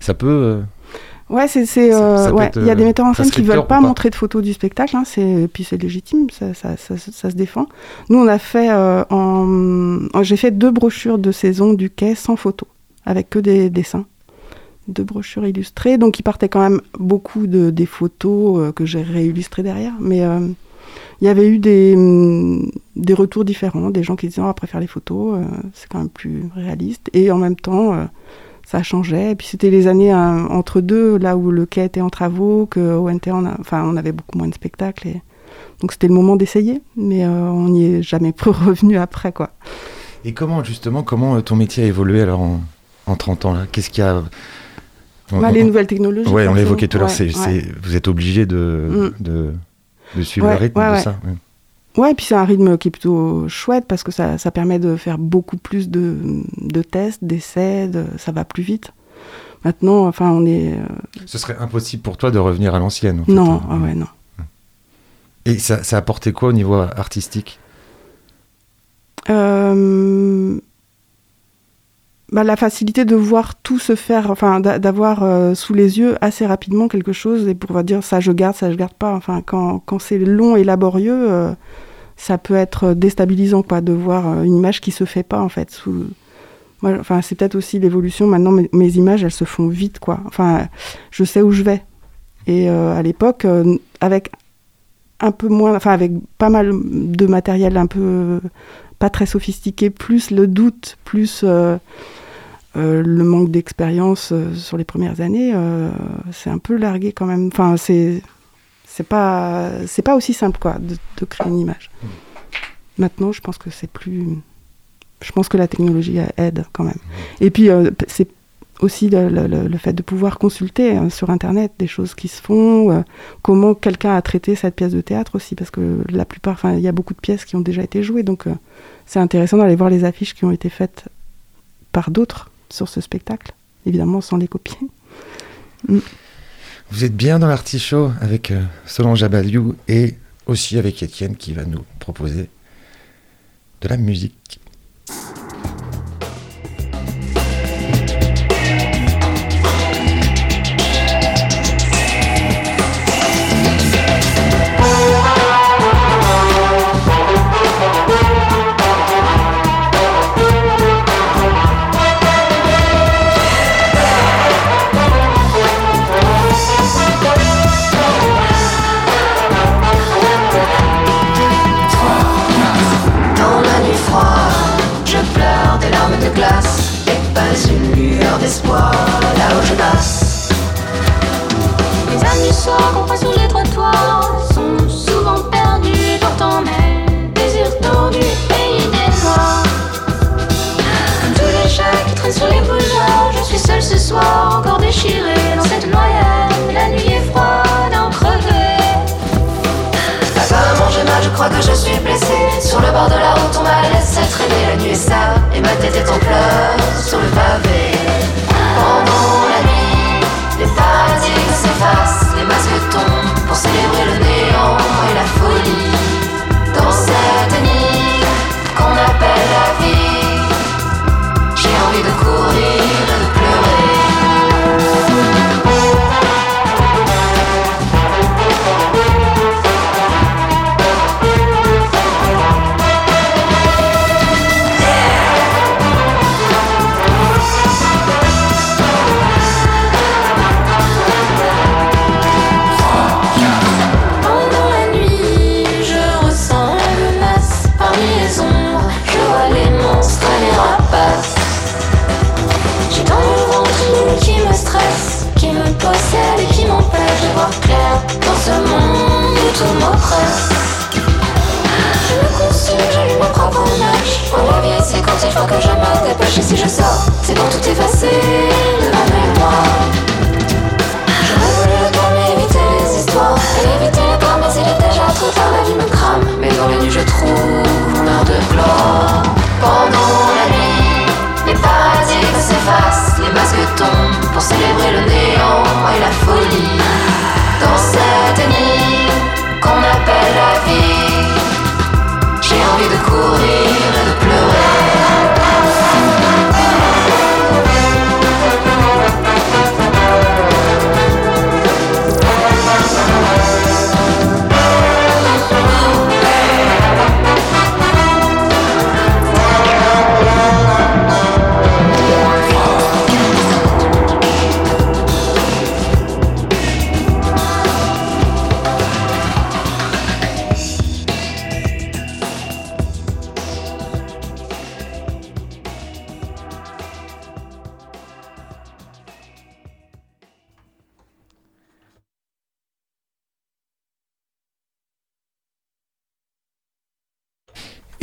ça peut. Ouais, c'est, c'est, euh, ouais. Il y a des euh, metteurs en scène qui prescripteur veulent pas montrer de photos du spectacle, hein, c'est, puis c'est légitime, ça, ça, ça, ça se défend. Nous, on a fait, euh, en, j'ai fait deux brochures de saison du quai sans photos, avec que des dessins. Deux brochures illustrées, donc il partait quand même beaucoup de des photos euh, que j'ai réillustrées derrière, mais il y avait eu des, hum, des retours différents, des gens qui disaient on préfère les photos, c'est quand même plus réaliste, et en même temps. Euh, ça changeait. Et puis c'était les années hein, entre deux, là où le quai était en travaux, que au NT, on, a- enfin, on avait beaucoup moins de spectacles. Et... Donc c'était le moment d'essayer, mais euh, on n'y est jamais plus [LAUGHS] revenu après. quoi. Et comment, justement, comment euh, ton métier a évolué alors en, en 30 ans Qu'est-ce qu'il y a on- Bah, on- les nouvelles technologies. Ouais, on évoqué tout à l'heure. Vous êtes obligé de, Mm. de, de suivre Ouais, le rythme ouais, de ouais. ça. Ouais. Et puis c'est un rythme qui est plutôt chouette parce que ça, ça permet de faire beaucoup plus de, de tests, d'essais, de, ça va plus vite. Maintenant, enfin, on est. euh, Ce serait impossible pour toi de revenir à l'ancienne. en fait. non, ah ouais, non. Et ça, ça a apporté quoi au niveau artistique? Euh, bah, la facilité de voir tout se faire, enfin d'a- d'avoir euh, sous les yeux assez rapidement quelque chose et pouvoir dire ça je garde, ça je garde pas. Enfin quand, quand c'est long et laborieux, euh, ça peut être déstabilisant quoi de voir euh, une image qui se fait pas en fait. Sous... Enfin c'est peut-être aussi l'évolution. Maintenant mes, images elles se font vite quoi. Enfin je sais où je vais. Et à l'époque avec un peu moins, enfin avec pas mal de matériel un peu pas très sophistiqué, plus le doute, plus euh, le manque d'expérience euh, sur les premières années, euh, c'est un peu largué quand même. Enfin, c'est c'est pas c'est pas aussi simple quoi de, de créer une image. Maintenant, je pense que c'est plus, je pense que la technologie aide quand même. Et puis c'est aussi le, le- le- le fait de pouvoir consulter hein, sur internet des choses qui se font, comment quelqu'un a traité cette pièce de théâtre aussi, parce que la plupart, enfin, il y a beaucoup de pièces qui ont déjà été jouées, donc c'est intéressant d'aller voir les affiches qui ont été faites par d'autres sur ce spectacle, évidemment sans les copier. Vous êtes bien dans l'artichaut avec euh, Solange Abaliou et aussi avec Étienne qui va nous proposer de la musique.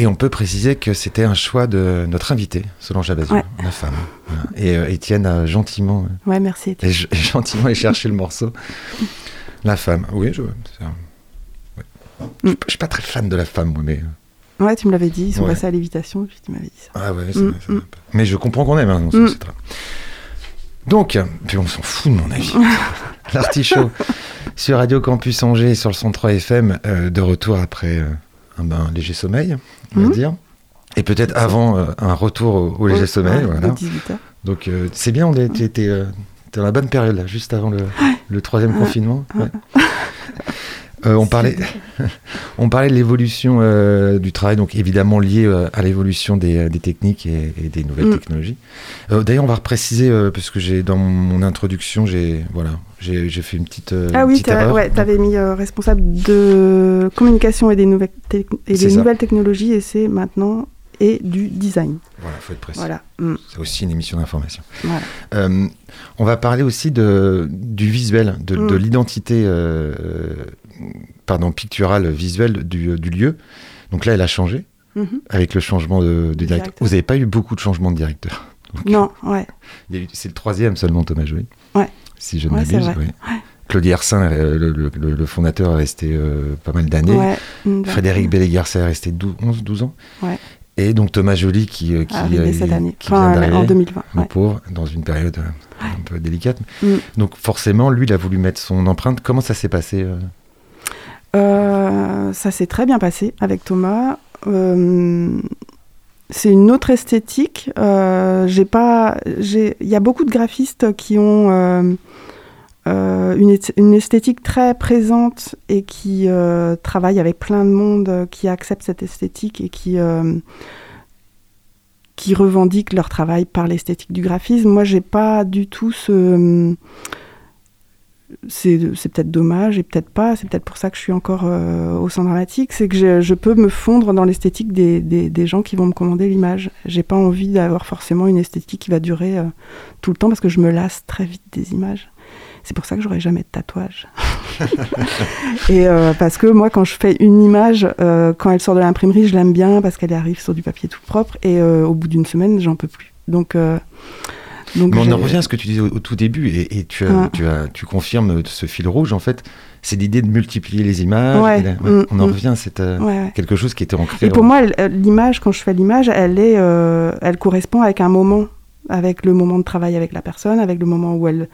Et on peut préciser que c'était un choix de notre invité, Solange Abazou, Ouais. la femme. Et euh, Étienne a gentiment, euh, Ouais, merci. Et gentiment allé chercher le morceau. La femme. Oui, je. ouais. Pas- je suis pas très fan de la femme, moi, mais. Ouais, tu me l'avais dit, ils sont Ouais. passés à l'évitation, puis tu m'avais dit ça. Ah ouais, c'est Mm, c'est mm. Mais je comprends qu'on aime, hein, non, Mm. très- Donc, puis on s'en fout de mon avis. [LAUGHS] L'artichaut sur Radio Campus Angers sur le 103 FM, euh, de retour après euh, un, léger sommeil, on va Mhm. dire. Et peut-être avant euh, un retour au, léger sommeil. ouais, voilà. de 18 heures. Donc euh, c'est bien, on t'es, euh, dans la bonne période là, juste avant le troisième confinement. [LAUGHS] Euh, on, parlait, [LAUGHS] on parlait de l'évolution euh, du travail, donc évidemment lié euh, à l'évolution des, des techniques et, et des nouvelles Mm. technologies. D'ailleurs, on va repréciser, parce que j'ai dans mon introduction, j'ai voilà, j'ai fait une petite, Ah une oui, ouais, t'avais mis responsable de communication et des nouvelles, tec- et C'est des ça. nouvelles technologies, et c'est maintenant et du design. Voilà, faut être précis. Voilà. Mm. C'est aussi une émission d'information. Voilà. Euh, on va parler aussi de, du visuel, de, Mm. de l'identité euh, euh, pardon, picturale, visuelle du, du lieu. Donc là, elle a changé Mhm. avec le changement de, de directeur. Vous n'avez pas eu beaucoup de changements de directeur. [LAUGHS] Donc, Non, ouais. il C'est le troisième seulement, Thomas Joly. Ouais. Si je ne Ouais, c'est m'abuse. ouais. Claude Hersin, euh, le, le- le- le fondateur, est resté euh, pas mal d'années. ouais. Frédéric Bellegarça est resté 12, 11, 12 ans. Ouais. Et donc Thomas Joly qui, euh, qui, Arrivé euh, cette année. qui Enfin, en 2020. le ouais. pauvre, dans une période euh, un peu délicate. Mm. Donc forcément, lui, il a voulu mettre son empreinte. Comment ça s'est passé euh ça s'est très bien passé avec Thomas. Euh, c'est une autre esthétique. Euh, j'ai pas, j'ai, il y a beaucoup de graphistes qui ont une, est- une esthétique très présente et qui euh, travaillent avec plein de monde euh, qui accepte cette esthétique et qui euh, qui revendiquent leur travail par l'esthétique du graphisme. Moi, j'ai pas du tout ce c'est peut-être dommage et peut-être pas, c'est peut-être pour ça que je suis encore euh, au centre dramatique, c'est que je, je peux me fondre dans l'esthétique des, des, des gens qui vont me commander l'image. J'ai pas envie d'avoir forcément une esthétique qui va durer euh, tout le temps parce que je me lasse très vite des images. C'est pour ça que j'aurai jamais de tatouage. [LAUGHS] et euh, parce que moi, quand je fais une image, euh, quand elle sort de l'imprimerie, je l'aime bien parce qu'elle arrive sur du papier tout propre et euh, au bout d'une semaine, j'en peux plus. Donc, donc Mais on en revient à ce que tu disais au, au tout début, et, et tu, as, Ouais. tu, as, tu confirmes ce fil rouge, en fait. C'est l'idée de multiplier les images. Ouais, mm, on en mm. revient à cette, Ouais, ouais. quelque chose qui était ancré. Et pour en- moi, l'image, quand je fais l'image, elle est, elle correspond avec un moment, avec le moment de travail avec la personne, avec le moment où elle,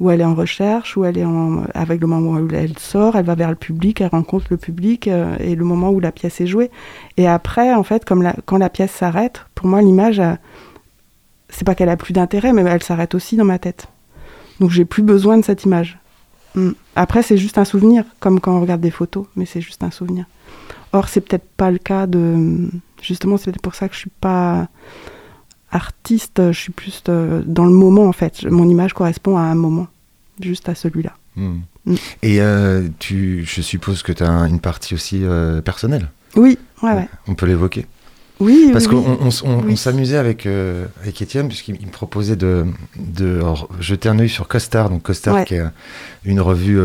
où elle est en recherche, où elle est en, avec le moment où elle sort, elle va vers le public, elle rencontre le public, euh, et le moment où la pièce est jouée. Et après, en fait, quand la pièce s'arrête, pour moi, l'image, euh, c'est pas qu'elle a plus d'intérêt, mais elle s'arrête aussi dans ma tête. Donc j'ai plus besoin de cette image. Mm. Après, c'est juste un souvenir, comme quand on regarde des photos, mais c'est juste un souvenir. Or, c'est peut-être pas le cas de. Justement, c'est pour ça que je suis pas artiste, je suis plus euh, dans le moment en fait. Mon image correspond à un moment, juste à celui-là. Mm. Mm. Et euh, tu, je suppose que tu as une partie aussi euh, personnelle. Oui, ouais, ouais. On peut l'évoquer. Oui, Parce oui, qu'on Oui. s'amusait avec, euh, avec Étienne, puisqu'il il me proposait de, de jeter un œil sur Costar. Donc Costar, Ouais. qui est une revue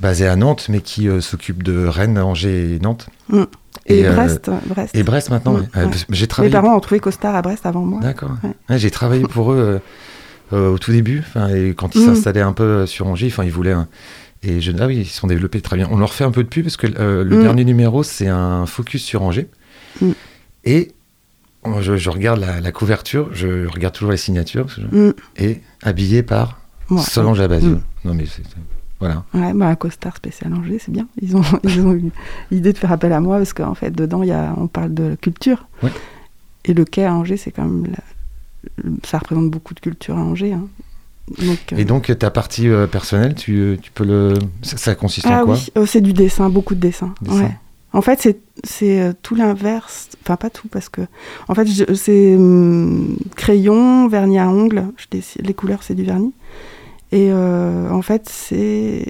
basée à Nantes, mais qui s'occupe de Rennes, Angers et Nantes. Mm. Et, Et, euh, Brest, Brest. Et Brest maintenant. Euh, ouais. que J'ai Mes travaillé. parents ont trouvé Costard à Brest avant moi. D'accord. J'ai travaillé pour eux euh, euh, au tout début, et quand ils Mm. s'installaient un peu euh, sur Angers, enfin, ils voulaient. un- Et je... ah oui, ils se sont développés très bien. On leur fait un peu de pub parce que euh, le Mm. dernier numéro, c'est un focus sur Angers. Mm. Et je, je regarde la, la couverture, je regarde toujours les signatures, je- et habillé par Ouais. Solange Abazieux. Mm. Non mais c'est voilà. Ouais, bah, un costard spécial Angers, c'est bien. Ils ont, [LAUGHS] ils ont eu l'idée de faire appel à moi parce qu'en fait, dedans, y a, on parle de culture. Ouais. Et le quai à Angers, c'est quand même. la- ça représente beaucoup de culture à Angers. hein. Donc, euh, Et donc ta partie euh, personnelle, tu, tu peux le. Ça, ça consiste ah en quoi oui, euh, c'est du dessin, beaucoup de dessin. Dessin. Ouais. En fait, c'est, c'est euh, tout l'inverse. Enfin, pas tout, parce que. En fait, c'est hum, crayon, vernis à ongles. Je dessine- les couleurs, c'est du vernis. Et euh, en fait, c'est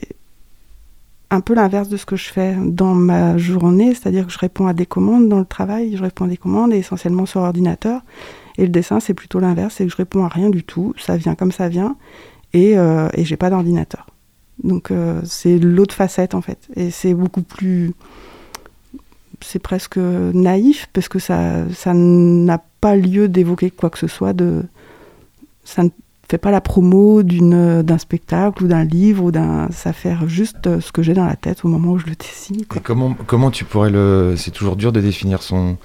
un peu l'inverse de ce que je fais dans ma journée, c'est-à-dire que je réponds à des commandes dans le travail, je réponds à des commandes et essentiellement sur ordinateur. Et le dessin, c'est plutôt l'inverse, c'est que je réponds à rien du tout, ça vient comme ça vient, et, euh, et j'ai pas d'ordinateur. Donc euh, c'est l'autre facette en fait, et c'est beaucoup plus, c'est presque naïf parce que ça, ça n'a pas lieu d'évoquer quoi que ce soit de, ça ne fait pas la promo d'une d'un spectacle ou d'un livre ou d'un, ça fait juste euh, ce que j'ai dans la tête au moment où je le dessine. Et comment, comment tu pourrais le. C'est toujours dur de définir son,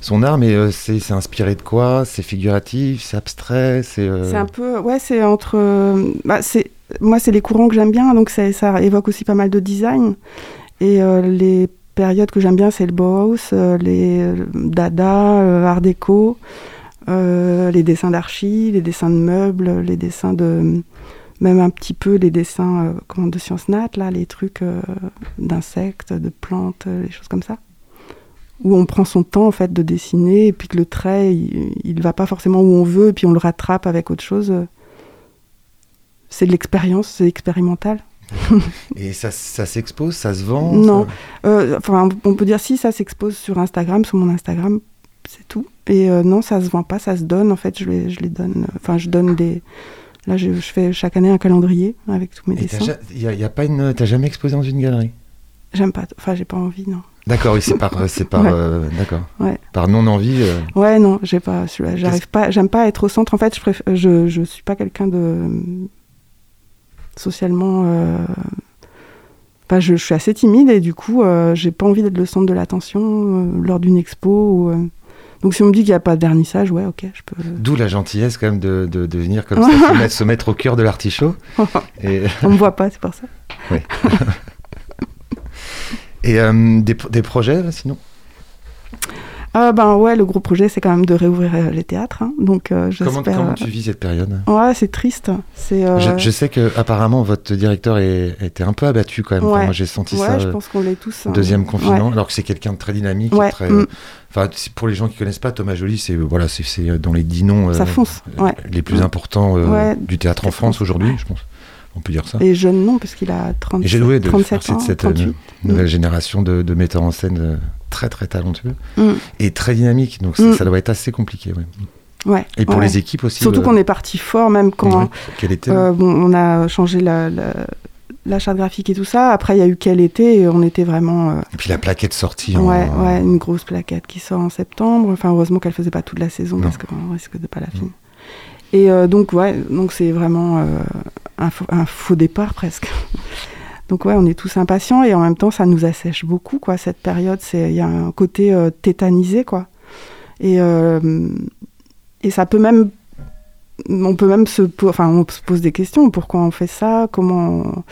son art, mais euh, c'est c'est inspiré de quoi? C'est figuratif, c'est abstrait, c'est. euh, C'est un peu, ouais, c'est entre, euh, bah, c'est, moi c'est les courants que j'aime bien, donc ça, ça évoque aussi pas mal de design. Et les périodes que j'aime bien, c'est le Bauhaus, les Dada, Art déco, euh, les dessins d'archi, les dessins de meubles, les dessins de, même un petit peu les dessins, euh, comment, de sciences nat, là, les trucs euh, d'insectes, de plantes, les choses comme ça. Où on prend son temps en fait de dessiner et puis que le trait il, il va pas forcément où on veut et puis on le rattrape avec autre chose. C'est de l'expérience, c'est expérimental. [LAUGHS] Et ça, ça s'expose, ça se vend Non. ça- Euh, enfin, on peut dire si ça s'expose sur Instagram, sur mon Instagram, c'est tout. Et euh, non, ça se vend pas, ça se donne. En fait, je les, je les donne. euh, Enfin, je donne des. Là, je, je fais chaque année un calendrier avec tous mes Et dessins. ja- y a, y a pas une, t'as jamais exposé dans une galerie? J'aime pas. Enfin, j'ai pas envie, non. D'accord, oui, c'est par, c'est par, [LAUGHS] Ouais. euh, d'accord, Ouais. par non envie. euh, Ouais, non, j'ai pas. J'arrive pas. J'aime pas être au centre. En fait, je préfère, je, je suis pas quelqu'un de socialement. euh, Enfin, je, je suis assez timide et du coup, euh, j'ai pas envie d'être le centre de l'attention euh, lors d'une expo. ou, euh, Donc, si on me dit qu'il n'y a pas de vernissage, ouais, ok, je peux. D'où la gentillesse quand même de, de, de venir comme ça, se mettre, se mettre au cœur de l'artichaut. [LAUGHS] Et, on me voit pas, c'est pour ça. [LAUGHS] et euh, des, des projets sinon? Ah ben ouais, le gros projet, c'est quand même de réouvrir euh, les théâtres. hein. Donc, euh, comment, comment tu vis cette période? Ouais, c'est triste. C'est. euh, je, je sais que apparemment votre directeur est, était un peu abattu quand même. Enfin, moi j'ai senti ouais, ça. je euh, pense qu'on l'est tous. hein. Deuxième confinement, Ouais. alors que c'est quelqu'un de très dynamique, très. mm. Enfin, pour les gens qui connaissent pas, Thomas Joly, c'est voilà, c'est c'est dans les dix noms euh, Ça fonce. Ouais. les plus importants euh, Ouais. du théâtre en France aujourd'hui, je pense. On peut dire ça. Et jeune, non, parce qu'il a 30, Et j'ai doué de 37 faire ans. de cette euh, 38. nouvelle génération de, de metteurs en scène euh, très très talentueux Mm. et très dynamique. Donc ça, Mm. ça doit être assez compliqué. ouais. Ouais. Et pour ouais. les équipes aussi. Surtout euh, qu'on est parti fort, même quand ouais, quel était euh, bon, on a changé la, la, la charte graphique et tout ça. Après, il y a eu quel été et on était vraiment. euh, Et puis la plaquette sortie. en- ouais, ouais, une grosse plaquette qui sort en septembre. Enfin, heureusement qu'elle faisait pas toute la saison Non. parce qu'on risque de pas la finir. Et donc, ouais, donc c'est vraiment un, faux, départ presque. Donc ouais, on est tous impatients et en même temps, ça nous assèche beaucoup, quoi. Cette période, c'est il y a un côté euh, tétanisé, quoi. Et euh, et ça peut même, on peut même se, enfin, on se pose des questions. Pourquoi on fait ça? Comment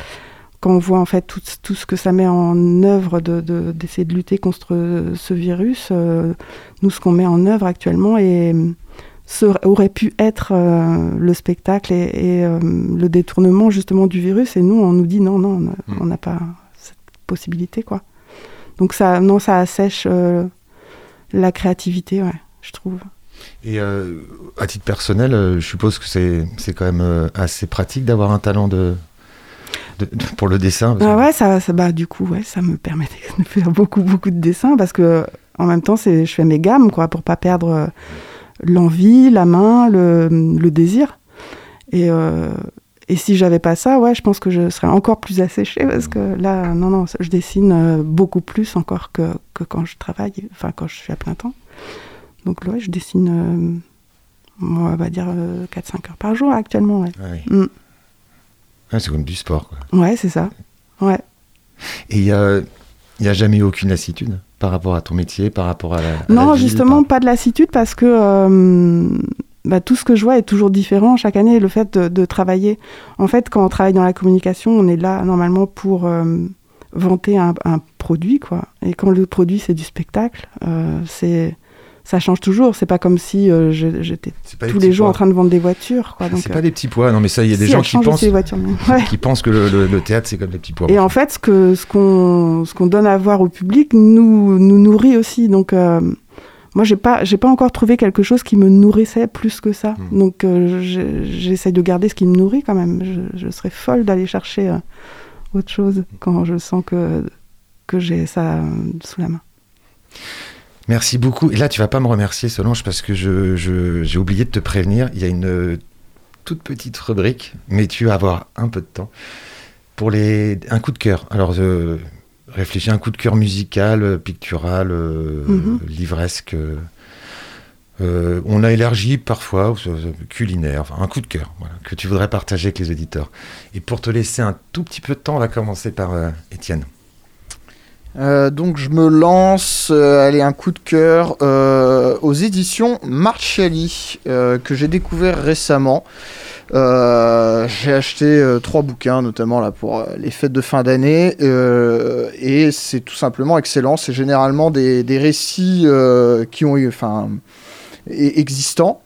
quand on voit en fait tout, tout ce que ça met en œuvre de, de- d'essayer de lutter contre ce virus, euh, nous ce qu'on met en œuvre actuellement ce aurait pu être euh, le spectacle et, et, euh, le détournement justement du virus et nous on nous dit non non on a- Mm. on n'a pas cette possibilité quoi. Donc ça non ça assèche euh, la créativité ouais je trouve. Et à titre personnel, je suppose que c'est c'est quand même assez pratique d'avoir un talent de, de- de- [LAUGHS] pour le dessin. Ah ouais, ça, ça, bah, du coup, ouais, ça me permet [LAUGHS] de faire beaucoup, beaucoup de dessins parce que en même temps, c'est, je fais mes gammes, quoi, pour pas perdre l'envie, la main, le, le désir. Et, euh, et si j'avais pas ça, ouais, je pense que je serais encore plus asséchée parce que là, non, non, je dessine euh, beaucoup plus encore que, que quand je travaille, enfin, quand je suis à plein temps. Donc, ouais, je dessine, euh, on va dire, 4-5 heures par jour actuellement, ouais. Ah oui. Mm. Ah, c'est comme du sport. Quoi. Ouais, c'est ça. Ouais. Et il n'y a, y a jamais eu aucune lassitude? Par rapport à ton métier, par rapport à la. à Non, la vie, justement, par- pas de lassitude parce que euh, bah, tout ce que je vois est toujours différent chaque année. Le fait de, de travailler, en fait, quand on travaille dans la communication, on est là normalement pour euh, vanter un, un produit, quoi. Et quand le produit c'est du spectacle, euh, c'est ça change toujours. C'est pas comme si euh, j'étais tous les jours en train de vendre des voitures, quoi. Donc, C'est euh, pas des petits pois. Non, mais ça, il y a des si, gens qui pensent, voitures. [LAUGHS] ouais. qui pensent que le, le- le théâtre, c'est comme des petits pois. Et en fait, ce que ce qu'on ce qu'on donne à voir au public nous nous nourrit aussi. Donc euh, moi, j'ai pas j'ai pas encore trouvé quelque chose qui me nourrissait plus que ça. Mhm. Donc j'essaye de garder ce qui me nourrit quand même. Je, je serais folle d'aller chercher autre chose quand je sens que que j'ai ça sous la main. Merci beaucoup. Et là, tu vas pas me remercier, Solange, parce que je, je- j'ai oublié de te prévenir. Il y a une euh, toute petite rubrique, mais tu vas avoir un peu de temps pour les un coup de cœur. Alors, euh, réfléchis un coup de cœur musical, euh, pictural, euh, Mhm. livresque. euh, on a élargi parfois culinaire, enfin, un coup de cœur voilà, que tu voudrais partager avec les auditeurs. Et pour te laisser un tout petit peu de temps, on va commencer par Étienne. Euh, donc je me lance, euh, allez un coup de cœur euh, aux éditions Marciali euh, que j'ai découvert récemment. J'ai acheté trois bouquins notamment là pour les fêtes de fin d'année et c'est tout simplement excellent. C'est généralement des, récits qui ont eu, enfin, e- existants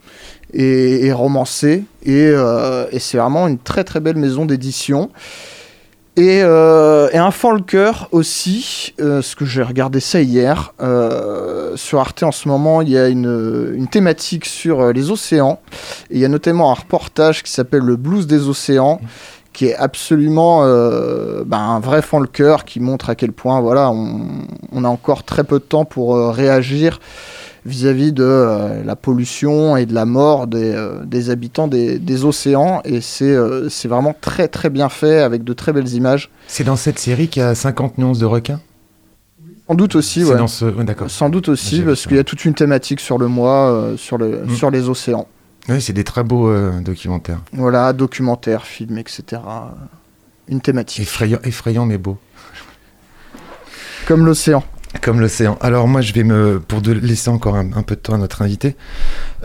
et, romancés et c'est vraiment une très très belle maison d'édition. Et, euh, et un fan le cœur aussi, euh, parce que j'ai regardé ça hier. euh, sur Arte en ce moment, il y a une, une thématique sur euh, les océans. Et il y a notamment un reportage qui s'appelle Le blues des océans, qui est absolument euh, ben, un vrai fan le cœur, qui montre à quel point voilà, on, on a encore très peu de temps pour réagir vis-à-vis de euh, la pollution et de la mort des, euh, des habitants des, des océans. Et c'est euh, vraiment très très bien fait avec de très belles images. C'est dans cette série qu'il y a 50 nuances de requins? Sans doute aussi, ouais. dans ce. ouais. Sans doute aussi, parce qu'il y a toute une thématique sur le mois, euh, sur, le, Mm. sur les océans. Oui, c'est des très beaux documentaires. Voilà, documentaires, films, etc. Une thématique. Effrayant, effrayant mais beau. Comme l'océan. Comme l'océan. Alors moi, je vais me, pour de laisser encore un, un peu de temps à notre invité,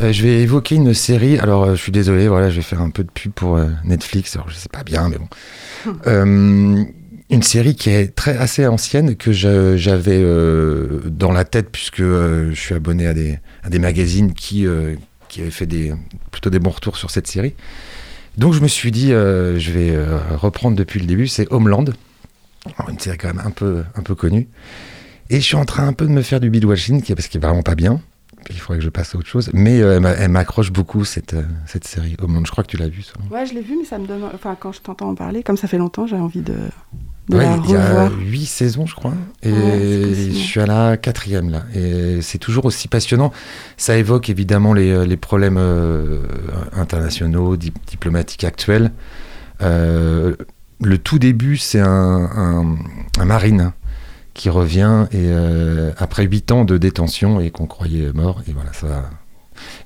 euh, je vais évoquer une série. Alors, euh, je suis désolé, voilà, je vais faire un peu de pub pour euh, Netflix. Alors, je sais pas bien, mais bon. [LAUGHS] Une série qui est très assez ancienne que j'avais dans la tête puisque je suis abonné à des, à des magazines qui qui avaient fait des plutôt des bons retours sur cette série. Donc je me suis dit, je vais reprendre depuis le début. C'est Homeland, Alors, une série quand même un peu un peu connue. Et je suis en train un peu de me faire du bidwashing, parce qu'il est vraiment pas bien. Il faudrait que je passe à autre chose. Mais euh, elle m'a- elle m'accroche beaucoup, cette, euh, cette série. Homeland, je crois que tu l'as vue. Ouais, je l'ai vu, mais ça me donne. Enfin, quand je t'entends en parler, comme ça fait longtemps, j'ai envie de, de Ouais, la il y a huit saisons, je crois. Et Ouais, je suis à la quatrième, là. Et c'est toujours aussi passionnant. Ça évoque évidemment les, les problèmes euh, internationaux, dip- diplomatiques actuels. Euh, le tout début, c'est un, un, un marine qui revient et euh, après huit ans de détention et qu'on croyait mort. Et voilà, ça.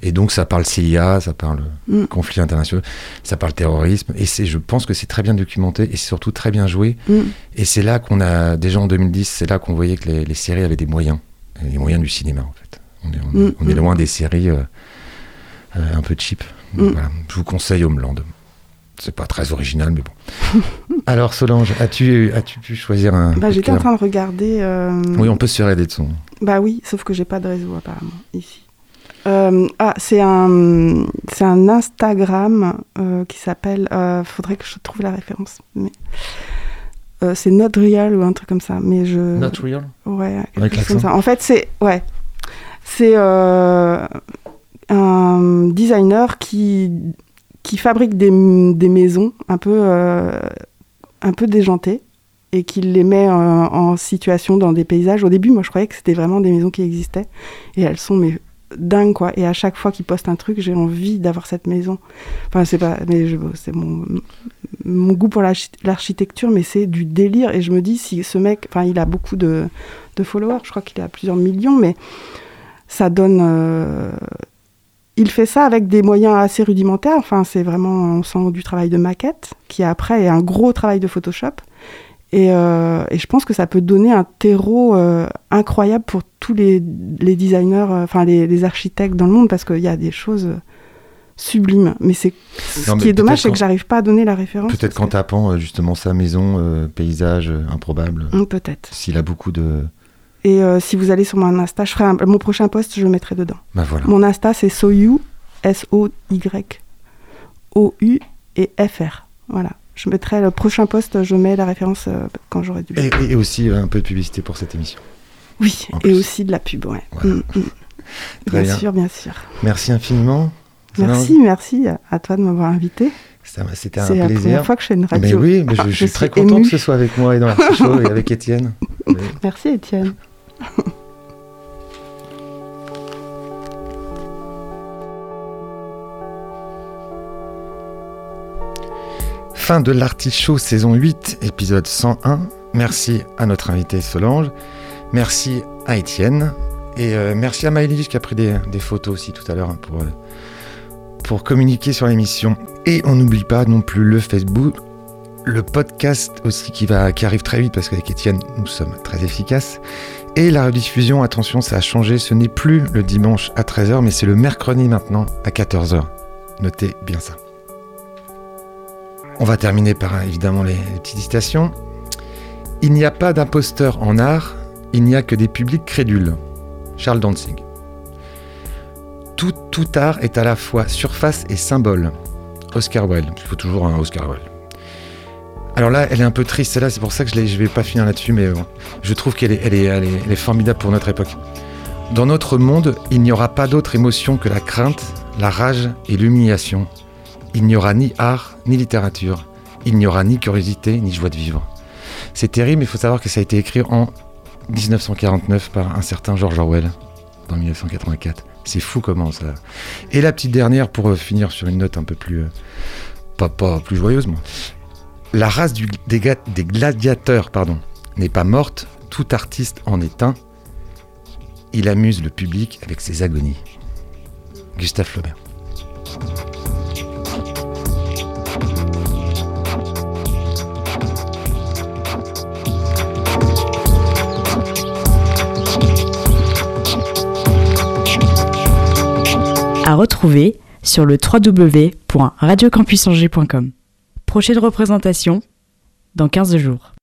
Et donc ça parle CIA, ça parle Mm. conflit international, ça parle terrorisme. Et c'est, je pense que c'est très bien documenté et c'est surtout très bien joué. Mm. Et c'est là qu'on a, déjà en 2010, c'est là qu'on voyait que les, les séries avaient des moyens, les moyens du cinéma en fait. On est, on est- Mm, on est loin des séries euh, euh, un peu cheap. Donc voilà, je vous conseille Homeland. C'est pas très original, mais bon. [LAUGHS] Alors Solange, as-tu as pu choisir un Bah, j'étais en train de regarder. euh, Oui, on peut se faire aider de son. Bah oui, sauf que j'ai pas de réseau apparemment ici. Euh, ah, c'est un, c'est un Instagram euh, qui s'appelle. euh, faudrait que je trouve la référence. Mais euh, c'est Not Real ou un truc comme ça. Mais je. real. Ouais, Avec chose comme ça. En fait, c'est ouais, c'est euh, un designer qui qui fabrique des, des maisons un peu euh, un peu déjantées et qui les met euh, en situation dans des paysages. Au début, moi, je croyais que c'était vraiment des maisons qui existaient et elles sont mais dingues quoi. Et à chaque fois qu'il poste un truc, j'ai envie d'avoir cette maison. Enfin, c'est pas, mais c'est mon mon goût pour l'archi- l'architecture, mais c'est du délire. Et je me dis, si ce mec, enfin, il a beaucoup de, de followers, je crois qu'il a plusieurs millions, mais ça donne. euh, il fait ça avec des moyens assez rudimentaires. Enfin, c'est vraiment, on sent du travail de maquette, qui après est un gros travail de Photoshop. Et, euh, et je pense que ça peut donner un terreau euh, incroyable pour tous les, les designers, euh, enfin les, les architectes dans le monde, parce qu'il y a des choses sublimes. Mais c'est ce qui est dommage, c'est que j'arrive pas à donner la référence. Peut-être qu'en tapant justement sa maison, euh, paysage improbable, Mm, Peut-être. s'il a beaucoup de. Et euh, si vous allez sur mon Insta, je ferai un- mon prochain post, je le mettrai dedans. Bah voilà. Mon Insta, c'est Soyu, S-O-Y, O-U et F-R. Voilà. Je mettrai le prochain post, je mets la référence euh, quand j'aurai dû. Et, et aussi un peu de publicité pour cette émission. Oui, et aussi de la pub, ouais. Voilà. Mm, mm. [LAUGHS] Bien bien. sûr, bien sûr. Merci infiniment. Merci, merci à toi de m'avoir invité. C'était un C'est la plaisir. première fois que je fais une Mais radio. oui, mais je, je suis [LAUGHS] très suis content émue. que ce soit avec moi et dans et avec [LAUGHS] Étienne. Mais- Merci, Étienne. [LAUGHS] Fin de l'artichaut saison 8, épisode 101. Merci à notre invité Solange. Merci à Étienne. Et euh, merci à Maëlys qui a pris des, photos aussi tout à l'heure hein, pour, euh, pour communiquer sur l'émission. Et on n'oublie pas non plus le Facebook, Le podcast aussi qui, arrive très vite parce qu'avec Étienne, nous sommes très efficaces. Et la rediffusion, attention, ça a changé. Ce n'est plus le dimanche à 13h, mais c'est le mercredi maintenant à 14h. Notez bien ça. On va terminer par évidemment les, les petites citations. Il n'y a pas d'imposteur en art, il n'y a que des publics crédules. Charles Danzig. Tout, tout art est à la fois surface et symbole. Oscar Wilde. Il faut toujours un Oscar Wilde. Alors là, elle est un peu triste, celle-là, c'est pour ça que je ne vais pas finir là-dessus, mais je trouve qu'elle est, elle est, elle est- elle est formidable pour notre époque. Dans notre monde, il n'y aura pas d'autre émotion que la crainte, la rage et l'humiliation. Il n'y aura ni art, ni littérature. Il n'y aura ni curiosité, ni joie de vivre. C'est terrible, mais il faut savoir que ça a été écrit en 1949 par un certain George Orwell, dans 1984. C'est fou comment ça. Et la petite dernière, pour euh, finir sur une note un peu plus. euh, pas, pas plus joyeuse, moi. La race des, gladiateurs n'est pas morte, tout artiste en est un. Il amuse le public avec ses agonies. Gustave Flaubert. À retrouver sur le www.radiocampusangers.com. Prochaine représentation dans 15 jours.